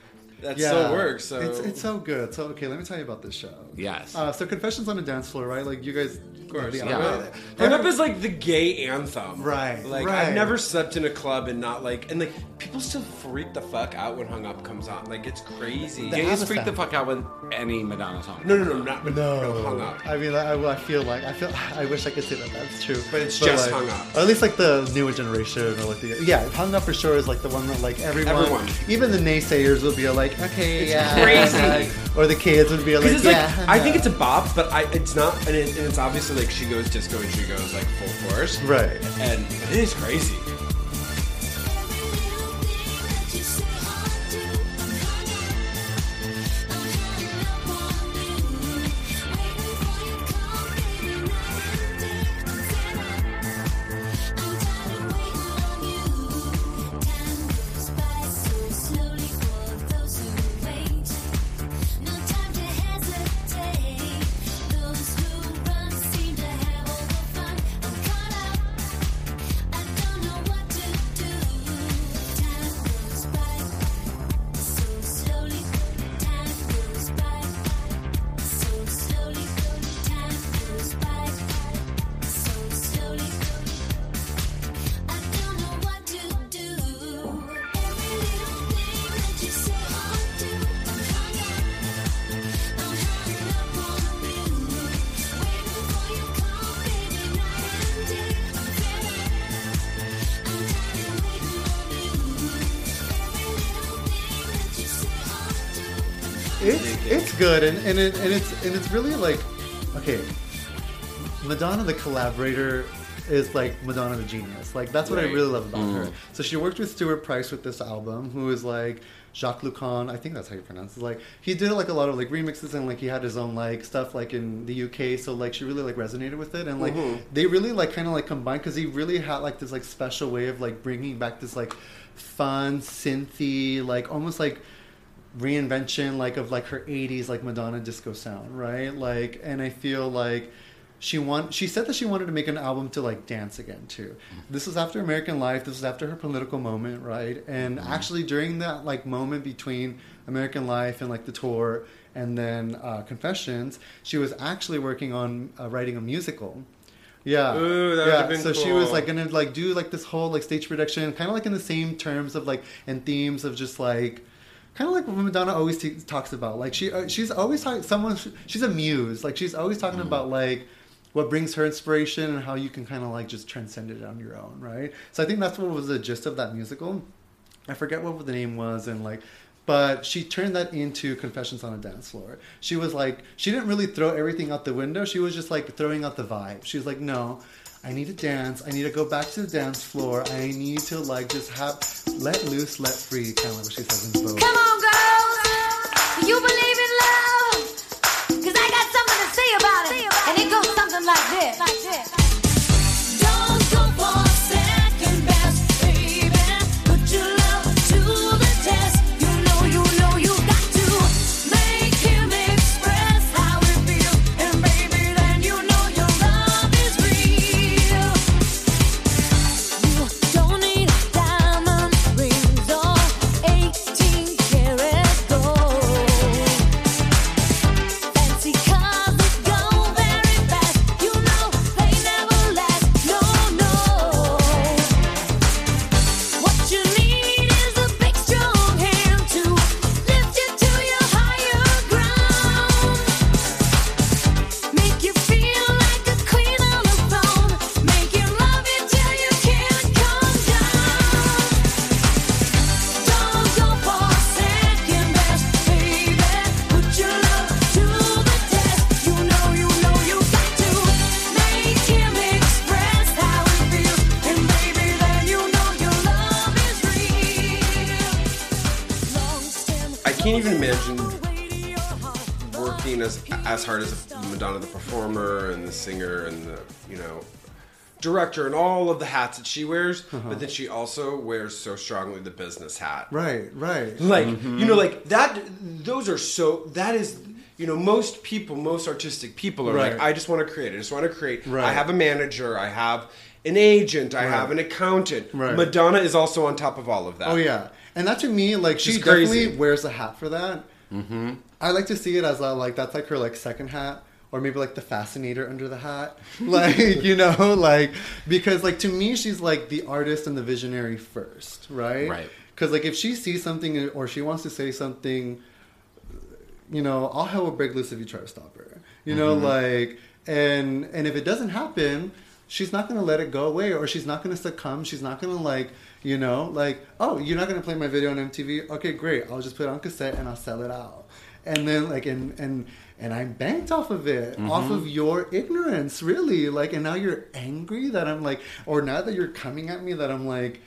That Yeah, still works. So it's it's so good. So okay, let me tell you about this show. Yes. Uh, so Confessions on a Dance Floor, right? Like you guys, of course, yeah. Hung Up is like the gay anthem. Right, Like right. I've never slept in a club and not like and like people still freak the fuck out when Hung Up comes on. Like it's crazy. The- Gays freak the fuck out with any Madonna song. No, no, no, not no, No, Hung Up. I mean, I, I feel like I feel. I wish I could say that that's true, But it's just like, Hung Up. or at least like the newer generation, or like the yeah, hung up for sure is like the one that like everyone, Everyone. even the naysayers will be like, okay, yeah, crazy. like- or the kids would be like, it's yeah, like I think it's a bop, but I it's not, and, it, and it's obviously like she goes disco and she goes like full force, right. and it is crazy. Good and, and it and it's and it's really like okay madonna the collaborator is like madonna the genius. Like that's what i really love about her. Mm. So she worked with stuart price with this album who is like Jacques Lu Cont i think that's how you pronounce it. Like he did like a lot of like remixes and like he had his own like stuff like in the uk so like she really like resonated with it. And like mm-hmm. they really like kind of like combined because he really had like this like special way of like bringing back this like fun synthy like almost like reinvention like of like her 80s like madonna disco sound right? Like and i feel like she want she said that she wanted to make an album to like dance again too. This was after american life. This was after her political moment right? And actually during that like moment between american life and like the tour and then uh, confessions she was actually working on uh, writing a musical. Yeah, Ooh, yeah. been so she was like gonna like do like this whole like stage production, kind of like in the same terms of like and themes of just like kind of like what Madonna always t- talks about. Like she uh, she's always talking someone she's a muse. Like she's always talking about like what brings her inspiration and how you can kind of like just transcend it on your own, right? So I think that's what was the gist of that musical. I forget what the name was and like but she turned that into confessions on a dance floor she was like she didn't really throw everything out the window she was just like throwing out the vibe she was like no i need to dance i need to go back to the dance floor i need to like just have let loose let free kind of like what she says in vogue Come on, girls. You believe in love? Cause I got something to say about it. And it goes something like this. Like this. Director and all of the hats that she wears, but then she also wears so strongly the business hat. right right Like you know, like that. Those are so. That is. You know, most people, most artistic people are Right. like, I just want to create. I just want to create. Right. I have a manager. I have an agent. I have an accountant. Right. Madonna is also on top of all of that. Oh yeah, and that to me, like she definitely wears a hat for that. Mm-hmm. I like to see it as a, like that's like her like second hat, or maybe like the fascinator under the hat, like you know, like because like to me she's like the artist and the visionary first, right? Right. Because like if she sees something or she wants to say something, you know, all hell will break loose if you try to stop her. You know, mm-hmm. like and and if it doesn't happen, she's not gonna let it go away, or she's not gonna succumb. She's not gonna like, you know, like, oh, you're not gonna play my video on MTV? Okay, great. I'll just put it on cassette and I'll sell it out. And then like and and and I'm banked off of it, off of your ignorance, really. Like, and now you're angry that I'm like, or now that you're coming at me that I'm like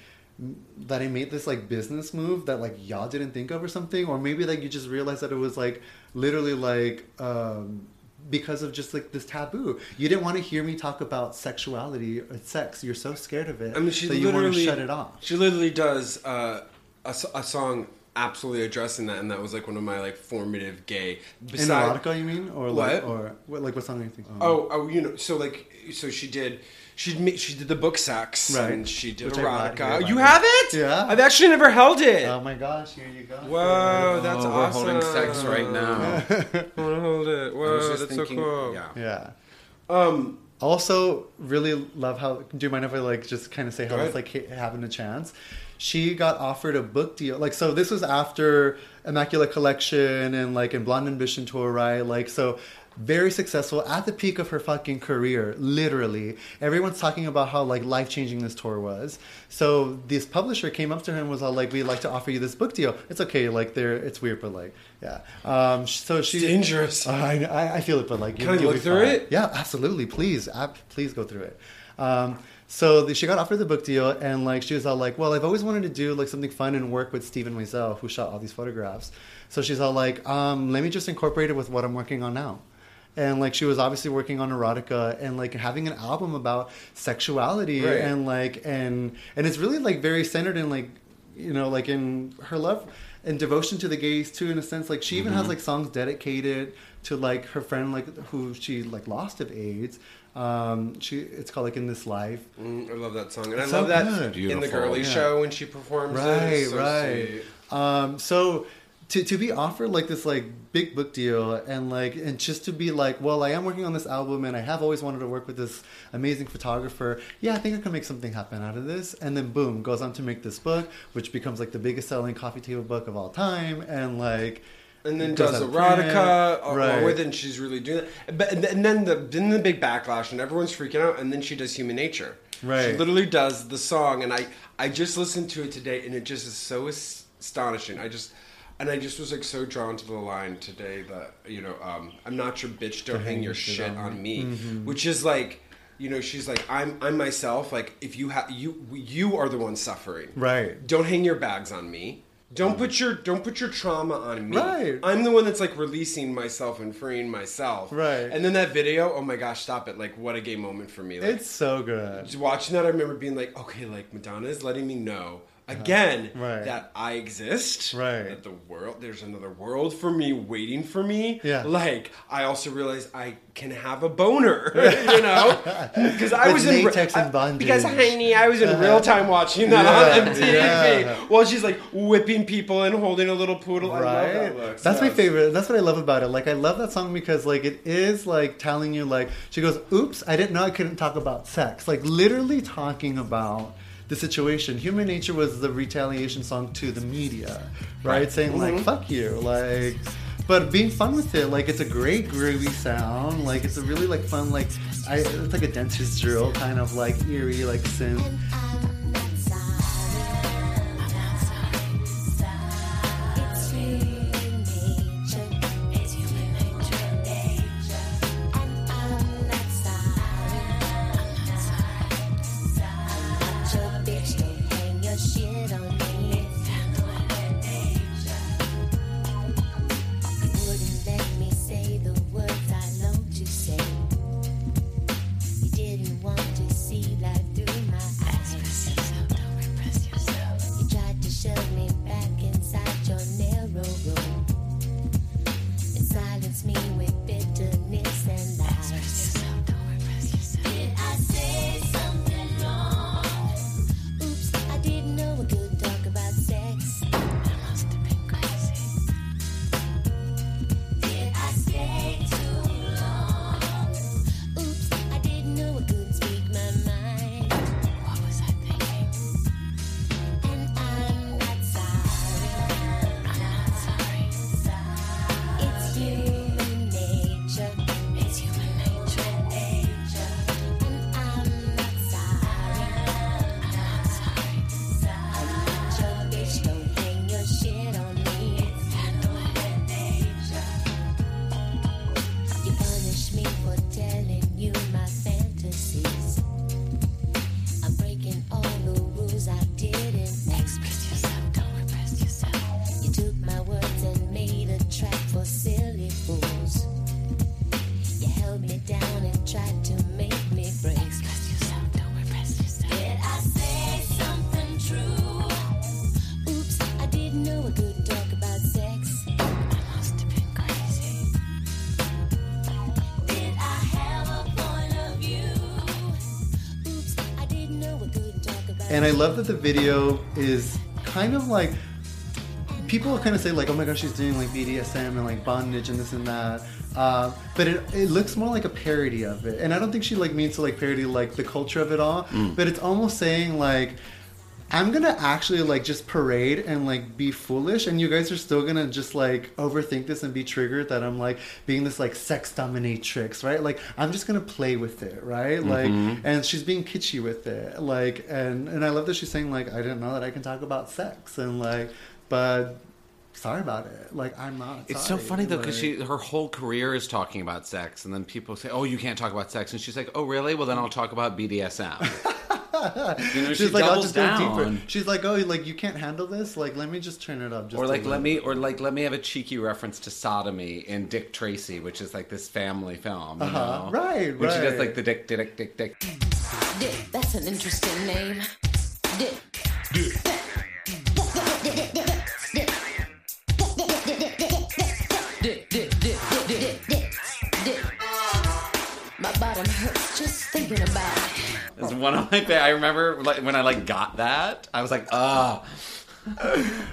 that I made this like business move that like y'all didn't think of or something, or maybe like you just realized that it was like literally like um, because of just like this taboo. You didn't want to hear me talk about sexuality or sex. You're so scared of it I mean, she that you want literally to shut it off. She literally does uh, a, a song absolutely addressing that, and that was like one of my like formative gay. In Beside, erotica, you mean, or What? like, or what, like what song are you thinking? oh, oh, you know, so like, so she did. She did, she did the book sex, Right. and she did Which erotica. here, You have it? Yeah. I've actually never held it. Oh my gosh, here you go. Whoa, that's oh, we're awesome. holding sex right now. I want to hold it. Whoa, that's thinking, so cool. yeah. Yeah. Um, also really love how do you mind if i like just kind of say how Go it's like ha- having a chance she got offered a book deal like so this was after immaculate collection and like in blonde ambition tour right like so very successful at the peak of her fucking career, literally. Everyone's talking about how like life changing this tour was. So this publisher came up to her and was all like, "We'd like to offer you this book deal. It's okay, like they're it's weird, but like yeah." Um, so she dangerous. I, I I feel it, but like Can I you'll look through fine. it? Yeah, absolutely. Please, ab- please go through it. Um, so the, she got offered the book deal, and like she was all like, "Well, I've always wanted to do like something fun and work with Steven Meisel, who shot all these photographs." So she's all like, um, "Let me just incorporate it with what I'm working on now." And like she was obviously working on erotica and like having an album about sexuality Right. and like and and it's really like very centered in like you know like in her love and devotion to the gays too in a sense like she even has like songs dedicated to like her friend like who she like lost of AIDS um she it's called like in this life Mm, I love that song, and I love so that good. in the Girlie Yeah. show when she performs. right It's so right sweet. um so to, to be offered like this like big book deal and like and just to be like well i am working on this album and i have always wanted to work with this amazing photographer yeah i think i can make something happen out of this and then boom goes on to make this book which becomes like the biggest selling coffee table book of all time and like And then does print. erotica or, Right. it, and she's really doing that. But and and then the then the big backlash, and everyone's freaking out. And then she does Human Nature. Right. She literally does the song, and I I just listened to it today, and it just is so astonishing. I just. And I just was like so drawn to the line today that you know um, I'm not your bitch, don't hang your shit on me, Mm-hmm. which is like you know she's like I'm I'm myself like if you have you you are the one suffering Right. don't hang your bags on me don't put your don't put your trauma on me Right. I'm the one that's like releasing myself and freeing myself. Right. And then that video, oh my gosh, stop it. Like what a gay moment for me. Like it's so good just watching that I remember being like, okay, like Madonna is letting me know again Uh-huh. Right. that I exist. Right. That the world there's another world for me waiting for me. Yeah. Like I also realize I can have a boner. you know? Because I was in I-. Because honey, I was in real time watching that Yeah, on MTV yeah. while she's like whipping people and holding a little poodle. I love right that look. that's my favorite that's what i love about it like i love that song because like it is like telling you like she goes oops i didn't know i couldn't talk about sex like literally talking about the situation. Human nature was the retaliation song to the media right, saying Mm-hmm. like fuck you like but being fun with it like it's a great groovy sound like it's a really like fun like I, it's like a dentist drill kind of like eerie like synth and I love that the video is kind of like people kind of say like, oh my gosh, she's doing like BDSM and like bondage and this and that. Uh, but it, it looks more like a parody of it, and I don't think she like means to like parody like the culture of it all. But it's almost saying like I'm gonna actually like just parade and like be foolish, and you guys are still gonna just like overthink this and be triggered that I'm like being this like sex dominatrix, right? Like I'm just gonna play with it, right? Like, mm-hmm. and she's being kitschy with it, like, and and I love that she's saying like I didn't know that I can talk about sex, and like, but sorry about it, like I'm not. It's so sorry. funny though because Like- she her whole career is talking about sex, and then people say, "Oh, you can't talk about sex," and she's like, "Oh, really? Well, then I'll talk about BDSM." you know, She's she like, I'll doubles just go deeper. She's like, oh, like you can't handle this. Like, let me just turn it up. Just Or like let me, or like let me have a cheeky reference to sodomy in Dick Tracy, which is like this family film. You Uh-huh. know? Right, When she does like the dick, dick, dick, dick. Dick, that's an interesting name. Dick. Dick, dick, dick, dick, dick, dick, dick. My bottom hurts just thinking about it. It's one of my. fa- I remember like when I like got that, I was like, ah.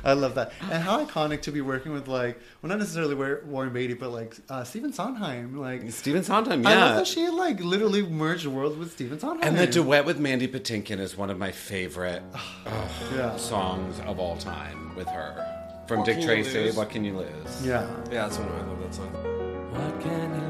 I love that. And how iconic to be working with like, well, not necessarily Warren Beatty, but like uh, Stephen Sondheim. Like, Stephen Sondheim, I love yeah. that she like literally merged worlds with Stephen Sondheim. And the duet with Mandy Patinkin is one of my favorite ugh, Yeah. songs of all time with her. From What Dick Tracy, What Can You Lose? Yeah. Yeah, that's one of I love that song. What can you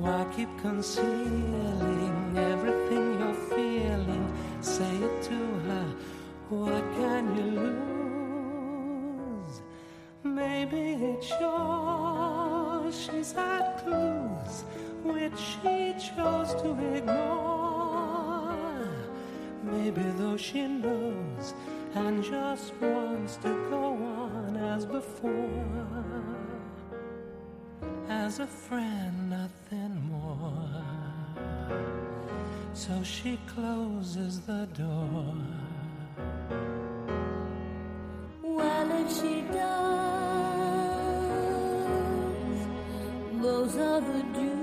Why keep concealing everything you're feeling? Say it to her. What can you lose? Maybe it's yours. She's had clues which she chose to ignore. Maybe though she knows and just wants to go on as before. As a friend, nothing more. So she closes the door. Well, if she does, those are the dues.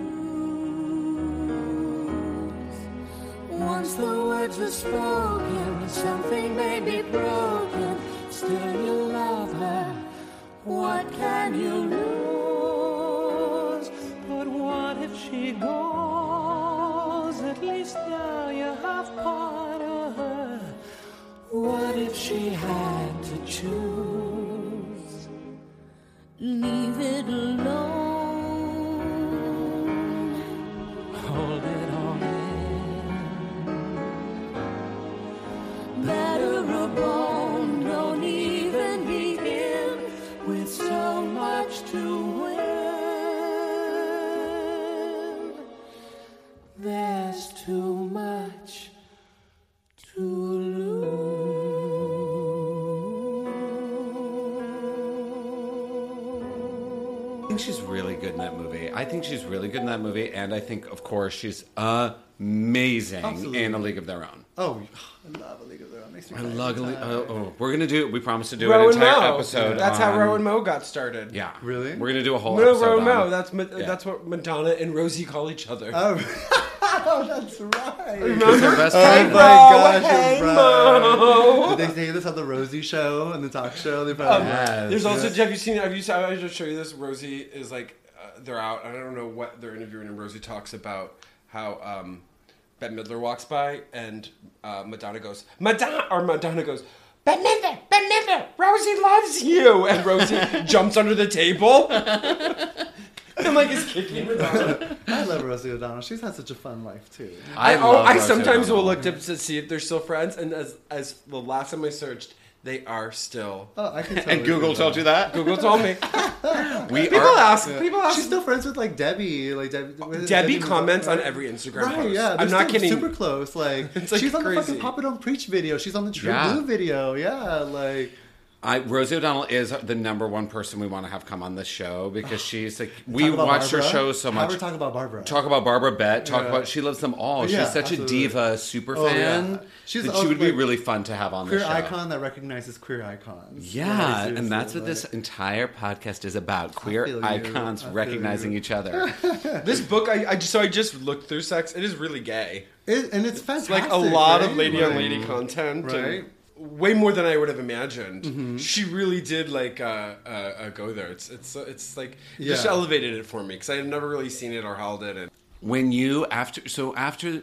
Once the words are spoken, something may be broken. Still, you love her. What can you lose? She had to choose? Leave it alone. I think, of course, she's amazing Absolutely. in A League of Their Own. Oh, I love a League of Their Own. Makes me I cry love. every Oh, time. oh, we're gonna do. We promised to do Rowan an entire Mo. episode. That's how on- Ro and Mo got started. Yeah, Really? We're gonna do a whole No, episode. Ro and Mo. That's Ma- Yeah. that's what Madonna and Rosie call each other. Oh, oh, that's right. Because they're best Oh friends. my gosh, hey, you're right. Did they say this on the Rosie show and the talk show? They um, probably Yes. There's also. Have you seen? Have you? seen- I just show you this. Rosie is like, they're out. I don't know what they're interviewing, and Rosie talks about how um, Bette Midler walks by, and uh, Madonna goes, Madonna, or Madonna goes. Bette Midler, Bette Midler, Rosie loves you, and Rosie jumps under the table. and like is kicking Madonna. I love Rosie O'Donnell. She's had such a fun life too. I, I, oh, love I Rosie sometimes will look to, to see if they're still friends, and as as the last time I searched, they are still. Oh, I can. Totally And Google told that. you that. Google told me. We People are. ask. People ask. She's still friends with like Debbie. Like Debbie. with- Debbie comments on every Instagram Right, post. yeah. I'm not kidding. Super close. Like, It's, like, she's on the crazy. fucking Papa Don't Preach video. She's on the True Yeah. Blue video. Yeah, like I, Rosie O'Donnell is the number one person we want to have come on this show because she's like we talk about watch her show so Have much. her talk about Barbara. Talk about Barbara Bett. Talk Yeah. about she loves them all. Yeah, She's such absolutely. a diva super Oh, fan. yeah. She's that also, she would be really fun to have on queer the show. icon that recognizes queer icons. Yeah, Like, and that's seriously, what this entire podcast is about: queer icons recognizing you. each other. This book, I, I just, so I just looked through sex. It is really gay. It, and it's It's fantastic. like a lot right? of lady on lady content. and- Right. Way more than I would have imagined. Mm-hmm. She really did like uh, uh, uh, go there. It's it's it's like it just elevated it for me because I had never really seen it or held it. And When you after so after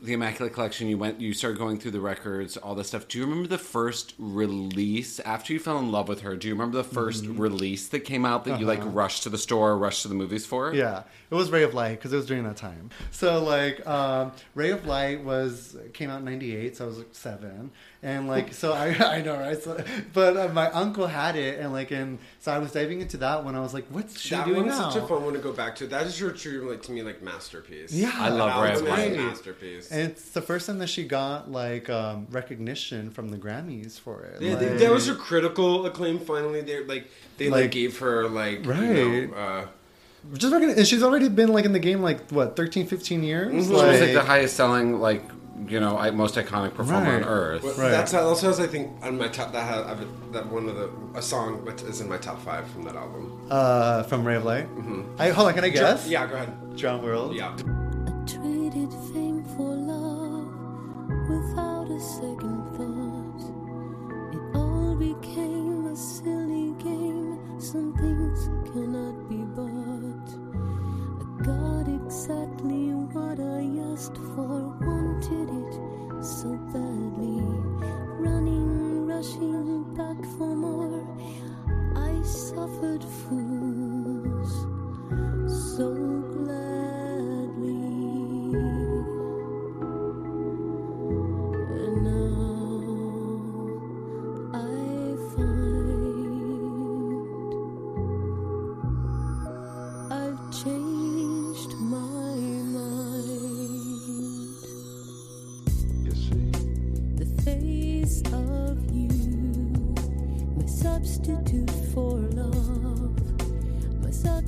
the Immaculate Collection, you went you started going through the records, all this stuff. Do you remember the first release after you fell in love with her? Do you remember the 1st Mm-hmm. release that came out that you like rushed to the store, rushed to the movies for? Uh-huh. Yeah, it was Ray of Light because it was during that time. So like, um, Ray of Light was came out in '98, so I was like seven, and like, so I I know right. So, but uh, my uncle had it, and like, and so I was diving into that when I was like, what's she that doing one is now? such a fun one to go back to. That is your true like to me like masterpiece. Yeah. I love That Ray of album is a Light. masterpiece. And it's the first time that she got like um, recognition from the Grammys for it. Yeah, Like- th- that was her critical acclaim. Finally, they like they like, Like- gave her like Right. You know, uh, just recogni- and she's already been like in the game like what 13, 15 years. Mhm. She was like the highest selling, like you know, I- most iconic performer Right. on earth. Well, Right. That's how, also has I think on my top that has that one of the a song that is in my top five from that album. uh, from Ray of Light. I, hold on, can I guess? Yeah, go ahead. Drowned World. Yeah. Asked for, wanted it so badly. Running, rushing back for more. I suffered fools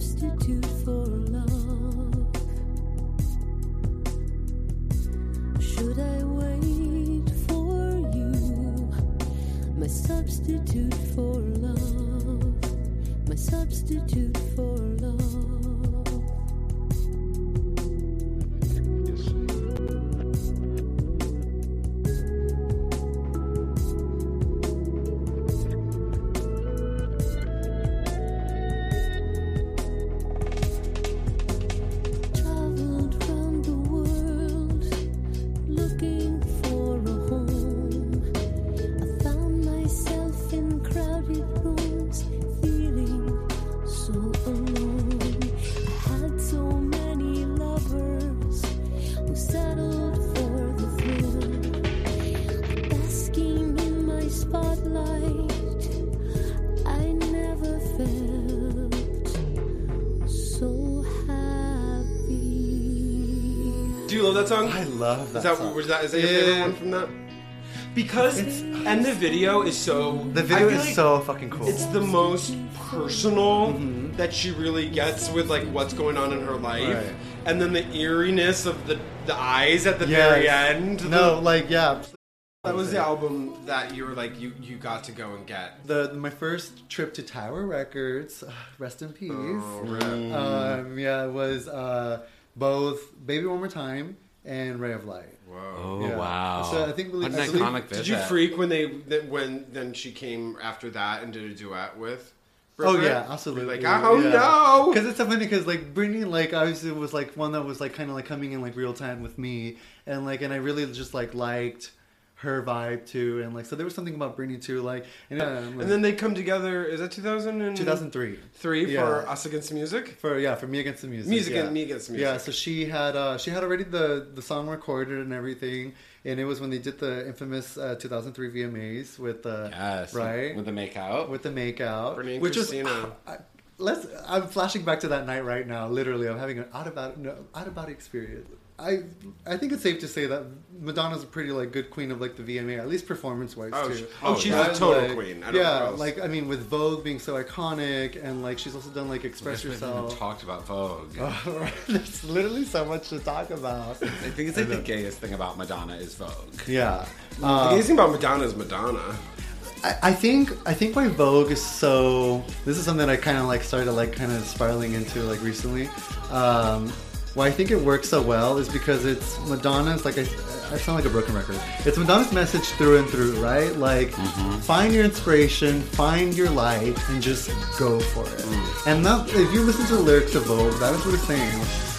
substitute for love. Should I wait for you, my substitute for love, my substitute for that. Is that song. was that is that your favorite one from that? Because and the video is so The video I feel is like so fucking cool. It's the most personal Mm-hmm. that she really gets with like what's going on in her life, Right. and then the eeriness of the the eyes at the Yes. very end. No, The- like yeah. that was the album that you were like you you got to go and get. The my first trip to Tower Records, rest in peace. Oh, right. Um, yeah, it was uh, both Baby One More Time and Ray of Light. Whoa. Oh Yeah. wow! So I think we- what an I believe- iconic Did you freak when they that when then she came after that and did a duet with? Oh Brit? yeah, absolutely. Like oh no, Because it's so funny because like Britney, like obviously was like one that was like kind of like coming in like real time with me, and like and I really just like liked her vibe too, and like so there was something about Britney too, like and, uh, and then they come together. Is that 2000 and 2003 three Yeah. for Us Against the Music? for yeah for me against the music Music yeah. and Me Against the yeah so she had uh she had already the the song recorded and everything and it was when they did the infamous uh, 2003 VMAs with uh Yes, right with the makeout. with the makeout, Britney and which Christina. was. I, let's. I'm flashing back to that night right now. Literally, I'm having an out of body, no, out of body experience. I I think it's safe to say that Madonna's a pretty like good queen of like the VMA, at least performance wise Oh, too. she- oh, she's Yeah, a total like- queen. I don't yeah, what like I mean, with Vogue being so iconic, and like she's also done like Express guess we even Yourself. talked about Vogue. There's literally so much to talk about. I think it's like the gayest thing about Madonna is Vogue. Yeah. the Uh, gayest thing about Madonna is Madonna. I, I think I think why Vogue is so. This is something I kind of like started like kind of spiraling into like recently. Um, why I think it works so well is because it's Madonna's like I, I sound like a broken record. It's Madonna's message through and through, right? Like mm-hmm. find your inspiration, find your light, and just go for it. Mm. And that, if you listen to the lyrics of Vogue, that is what it's saying.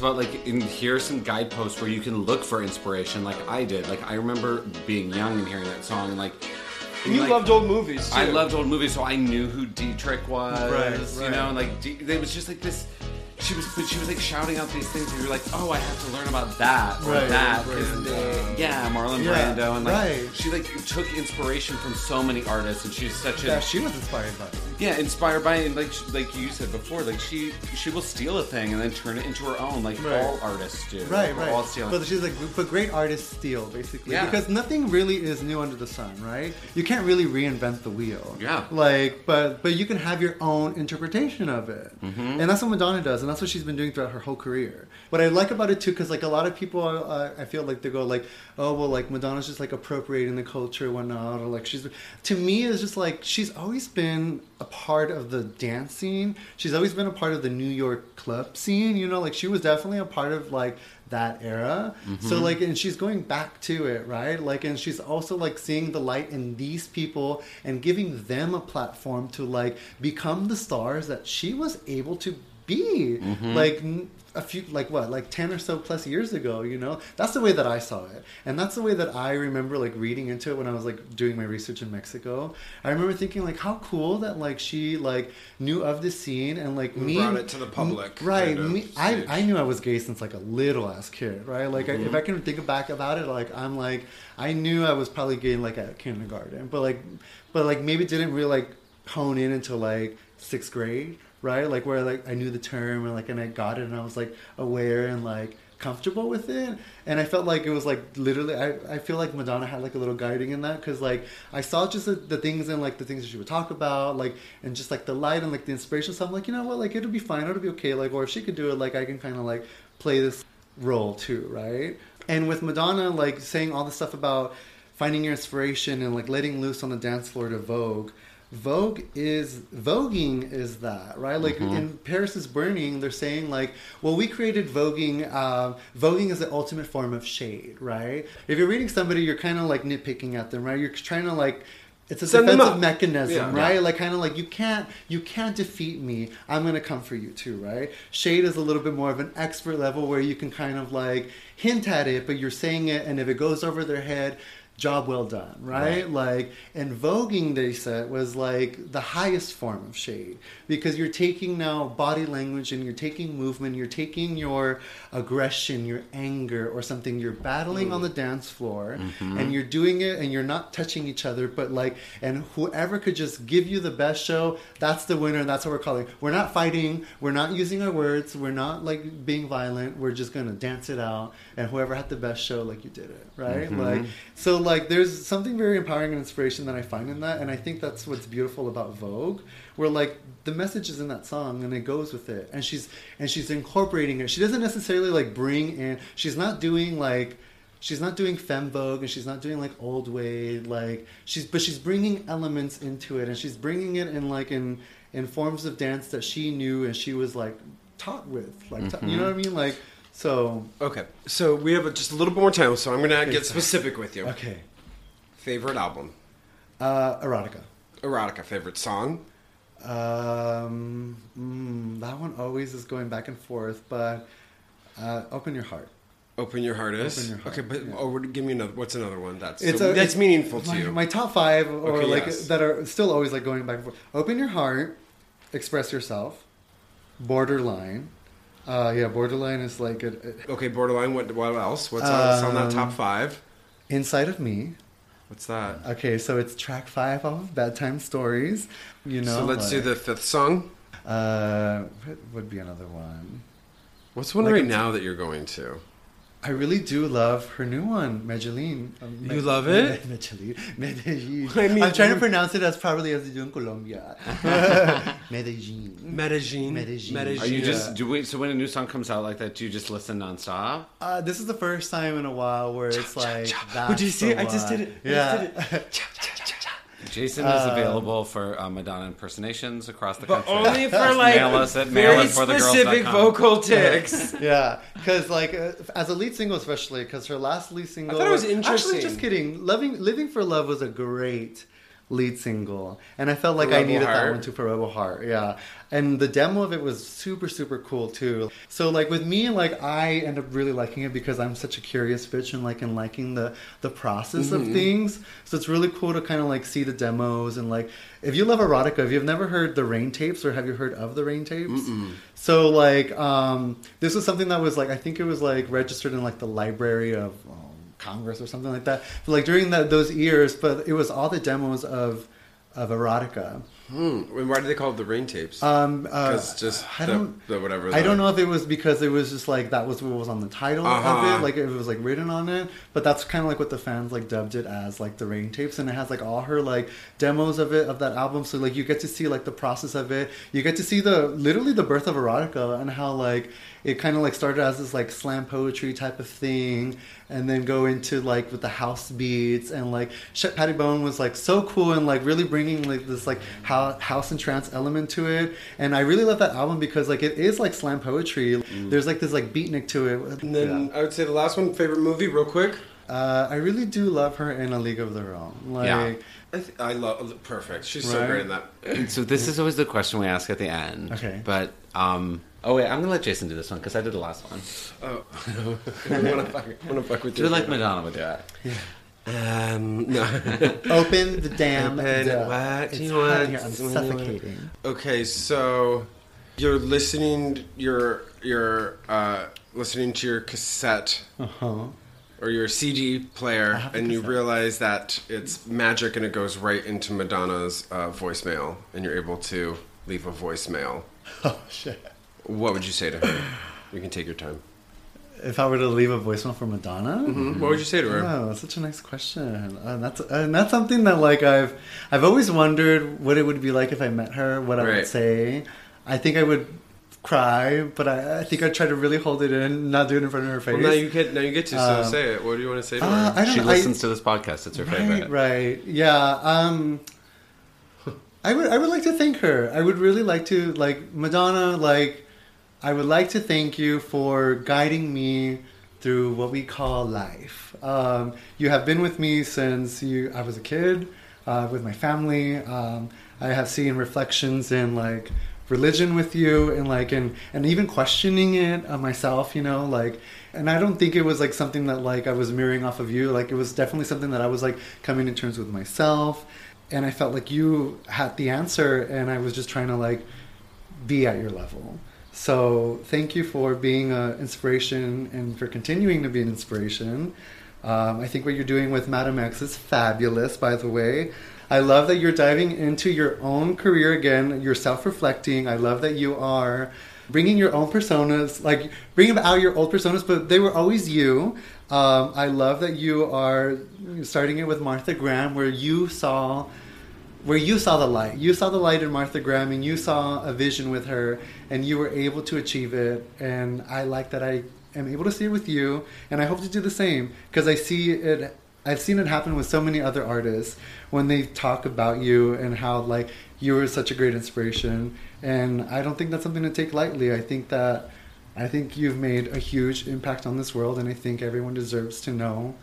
But like, in are some guideposts where you can look for inspiration, like I did. Like I remember being young and hearing that song, and like And you like, loved old movies too. I loved old movies, so I knew who Dietrich was. Right, You know, and like D- it was just like this. She was, but she was like shouting out these things, and you're like, oh, I have to learn about that or Right, that. right. they- yeah, Marlon Yeah, Brando, and like right. she like took inspiration from so many artists, and she's such a Yeah, she was inspired by it. Yeah, inspired by and like like you said before, like she she will steal a thing and then turn it into her own, like Right. all artists do. Right, Like, right. All stealing. But she's like, but great artists steal, basically. Yeah. Because nothing really is new under the sun, right? You can't really reinvent the wheel. Yeah. Like, but but you can have your own interpretation of it, Mm-hmm. and that's what Madonna does, and that's what she's been doing throughout her whole career. What I like about it too, because like a lot of people, uh, I feel like they go like, oh well, like Madonna's just like appropriating the culture, and whatnot, or like she's. To me, it's just like she's always been a part of the dance scene. She's always been a part of the New York club scene. You know, like she was definitely a part of like that era. So mm-hmm. like, and she's going back to it, right? Like, and she's also like seeing the light in these people and giving them a platform to like become the stars that she was able to be. Mm-hmm. Like. A few like what like 10 or so plus years ago you know? That's the way that i saw it. And that's the way that i remember like reading into it when i was like doing my research in mexico. I remember thinking like how cool that like she like knew of the scene and like me brought it to the public, right kind of me I. I knew i was gay since like a little ass kid right? Like Mm-hmm. if i can think back about it like i'm like i knew i was probably gay like at kindergarten. But like but like maybe didn't really like hone in until like sixth grade right? Like where like i knew the term and like and i got it and i was like aware and like comfortable with it. And i felt like it was like literally i, I feel like madonna had like a little guiding in that because like i saw just the, the things and like the things that she would talk about like and just like the light and like the inspiration. So i'm like you know what? Like it'll be fine. It'll be okay. Like or if she could do it like i can kind of like play this role too right? And with madonna like saying all the stuff about finding your inspiration and like letting loose on the dance floor to vogue Vogue is voguing is that right? Like in Paris is Burning, they're saying like, well, we created voguing. Uh, voguing is the ultimate form of shade, right? If you're reading somebody, you're kind of like nitpicking at them, right? You're trying to like it's a Send defensive mechanism, Yeah. right? Like kind of like you can't you can't defeat me. I'm gonna come for you too, right? Shade is a little bit more of an expert level where you can kind of like hint at it, but you're saying it, and if it goes over their head. Job well done, right? Like, and voguing, they said, was like the highest form of shade because you're taking now body language and you're taking movement, you're taking your aggression, your anger, or something you're battling on the dance floor, mm-hmm. and you're doing it and you're not touching each other, but like, and whoever could just give you the best show, that's the winner, and that's what we're calling. We're not fighting, we're not using our words, we're not like being violent, we're just gonna dance it out, and whoever had the best show, like you did it, right? Mm-hmm. Like, so like, there's something very empowering and inspiration that I find in that, and I think that's what's beautiful about Vogue, where like the message is in that song and it goes with it, and she's and she's incorporating it. She doesn't necessarily like bring in. She's not doing like. She's not doing femme vogue and she's not doing like old way like she's but she's bringing elements into it and she's bringing it in like in in forms of dance that she knew and she was like taught with like ta- you know what I mm-hmm. mean like so Okay, so we have just a little bit more time, so I'm gonna get specific with you. okay Favorite album? uh erotica Erotica. Favorite song? Um, mm, that one always is going back and forth, but uh, open your heart. Open Your Heart is. Open Your Heart, Okay, but yeah. oh, give me another. What's another one that's It's so a- that's meaningful to my, you? My top five, or Okay, like yes. that are still always like going back and forth. Open your heart, express yourself. Borderline, uh, yeah, borderline is like a, a- okay, Borderline. What? What else? What's else on that Um, top five? inside of me. What's that? Okay, so it's track five of bedtime stories. You know, so let's do the fifth song. Uh, what would be another one? What's one Like right now that you're going to? I really do love her new one, Medellin. Um, You Me- love it? Medellin. Medellin. I mean- I'm trying to pronounce it as properly as they do in Colombia. Medellin. Medellin. Medellin. Medellin. Are you just do we? So when a new song comes out like that, do you just listen nonstop? Uh, this is the first time in a while where it's like. Oh, did you that's see the it? I just did it. I Yeah. Jason is available for uh, Madonna impersonations across the But country. only for like Mail us at very maileitforthegirls.com. specific vocal ticks. yeah, because like uh, as a lead single, especially because her last lead single. I thought it was interesting. Actually, just kidding. Loving, living for love was a great lead single, and I felt like For I Rebel needed that one too for Rebel Heart. Yeah, and the demo of it was super super cool too. So like with me, like I end up really liking it because I'm such a curious bitch and like in liking the the process Mm-hmm. of things. So it's really cool to kind of like see the demos and like if you love erotica, if you've never heard the Rain tapes or have you heard of the Rain tapes? So like um, this was something that was like I think it was like registered in like the Library of um, Congress or something like that. But, like during that those years, but it was all the demos of of erotica. Hmm. And Why do they call it the rain tapes? Um, uh, Because just I the, don't- the whatever. I don't know if it was because it was just like that was what was on the title of Uh-huh. it, like it was like written on it. But that's kind of like what the fans like dubbed it as, like the rain tapes, and it has like all her like demos of it of that album. So like you get to see like the process of it. You get to see the literally the birth of erotica and how like it kind of like started as this like slam poetry type of thing, and then go into like with the house beats and like Sh- Pettibone was like so cool and like really bringing like this like house and trance element to it. And I really love that album because like it is like slam poetry. There's like this like beatnik to it. And then Yeah. I would say the last one, favorite movie, real quick. Uh, I really do love her in A League of Their Own. Like, Yeah. I, th- I love perfect. She's so great in that. So this is always the question we ask at the end. Okay. But um, oh wait, I'm gonna let Jason do this one because I did the last one. Oh, I want to fuck, wanna fuck with Do you. it like Madonna would do it. Um, no. Open the damn Open door. what It's you hot want, in here. I'm when you want. suffocating. okay, so you're listening. You're you're uh, listening to your cassette Uh-huh. or your CD player, have a and you cassette. realize that it's magic, and it goes right into Madonna's uh, voicemail, and you're able to leave a voicemail. Oh shit. What would you say to her? You can take your time. If I were to leave a voicemail for Madonna, Hmm? What would you say to her? Oh, that's such a nice question. Uh, that's and that's something that like I've I've always wondered what it would be like if I met her. What I Right. would say. I think I would cry, but I, I think I'd try to really hold it in, not do it in front of her face. Well, now you get now you get to so Um, say it. What do you want to say to Uh, her? I don't She know. listens I, to this podcast. It's her right, favorite. right, yeah. Um, I would I would like to thank her. I would really like to like Madonna. Like I would like to thank you for guiding me through what we call life. Um, you have been with me since you I was a kid. uh, with my family. Um, I have seen reflections in like religion with you and like and and even questioning it uh, myself you know like and i don't think it was like something that like i was mirroring off of you like it was definitely something that i was like coming to terms with myself and i felt like you had the answer and i was just trying to like be at your level so thank you for being an inspiration and for continuing to be an inspiration um, i think what you're doing with Madame X is fabulous by the way I love that you're diving into your own career again. You're self-reflecting. I love that you are bringing your own personas, like bringing out your old personas, but they were always you. Um, I love that you are starting it with Martha Graham, where you saw, where you saw the light. You saw the light in Martha Graham, and you saw a vision with her, and you were able to achieve it. And I like that I am able to see it with you, and I hope to do the same because I see it I've seen it happen with so many other artists when they talk about you and how like you were such a great inspiration and I don't think that's something to take lightly. I think that I think you've made a huge impact on this world and I think everyone deserves to know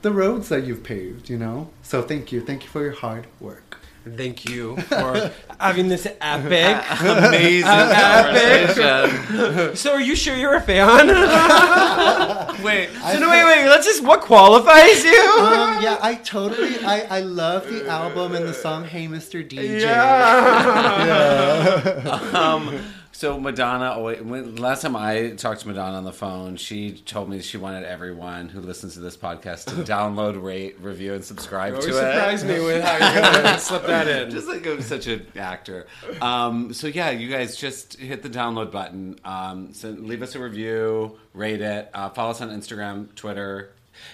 the roads that you've paved, you know? So thank you. Thank you for your hard work. Thank you for having this epic. Amazing Epic. so, are you sure you're a fan? Wait, so, no, wait, wait. Let's just. What qualifies you? Um, yeah, I totally I, I love the album and the song Hey Mr. DJ. um, so Madonna. always- when- Last time I talked to Madonna on the phone, she told me she wanted everyone who listens to this podcast to download, rate, review, and subscribe to surprise it. me with how you're gonna slip that in. Just like I'm such an actor. Um, so yeah, you guys just hit the download button. Um, so leave us a review, rate it, uh, follow us on Instagram, Twitter.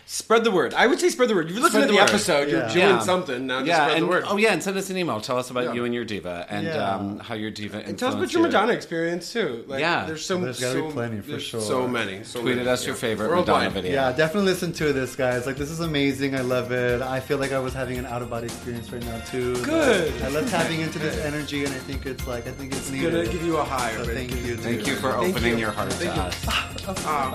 Spread the word. I would say spread the word. You've listened Spread to the the, word. episode. You're doing Yeah. something. Now just yeah, spread and, the word. oh yeah, and send us an email. Tell us about Yeah. you and your diva, and Yeah. um, how your diva. and tell us about influenced your you. Madonna experience too. Like, Yeah. there's so There's gotta be plenty, for there's sure. So many. So Tweeted many. us your favorite Worldwide. Madonna video. Yeah, definitely listen to this, guys. Like, this is amazing. I love it. I feel like I was having an out of body experience right now too. Good. I love tapping into this energy, and I think it's like I think it's It's gonna give you a high. So thank you. Thank you for opening your heart to us. Ah,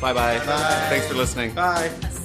Bye bye. Bye. Thanks for listening. Bye. I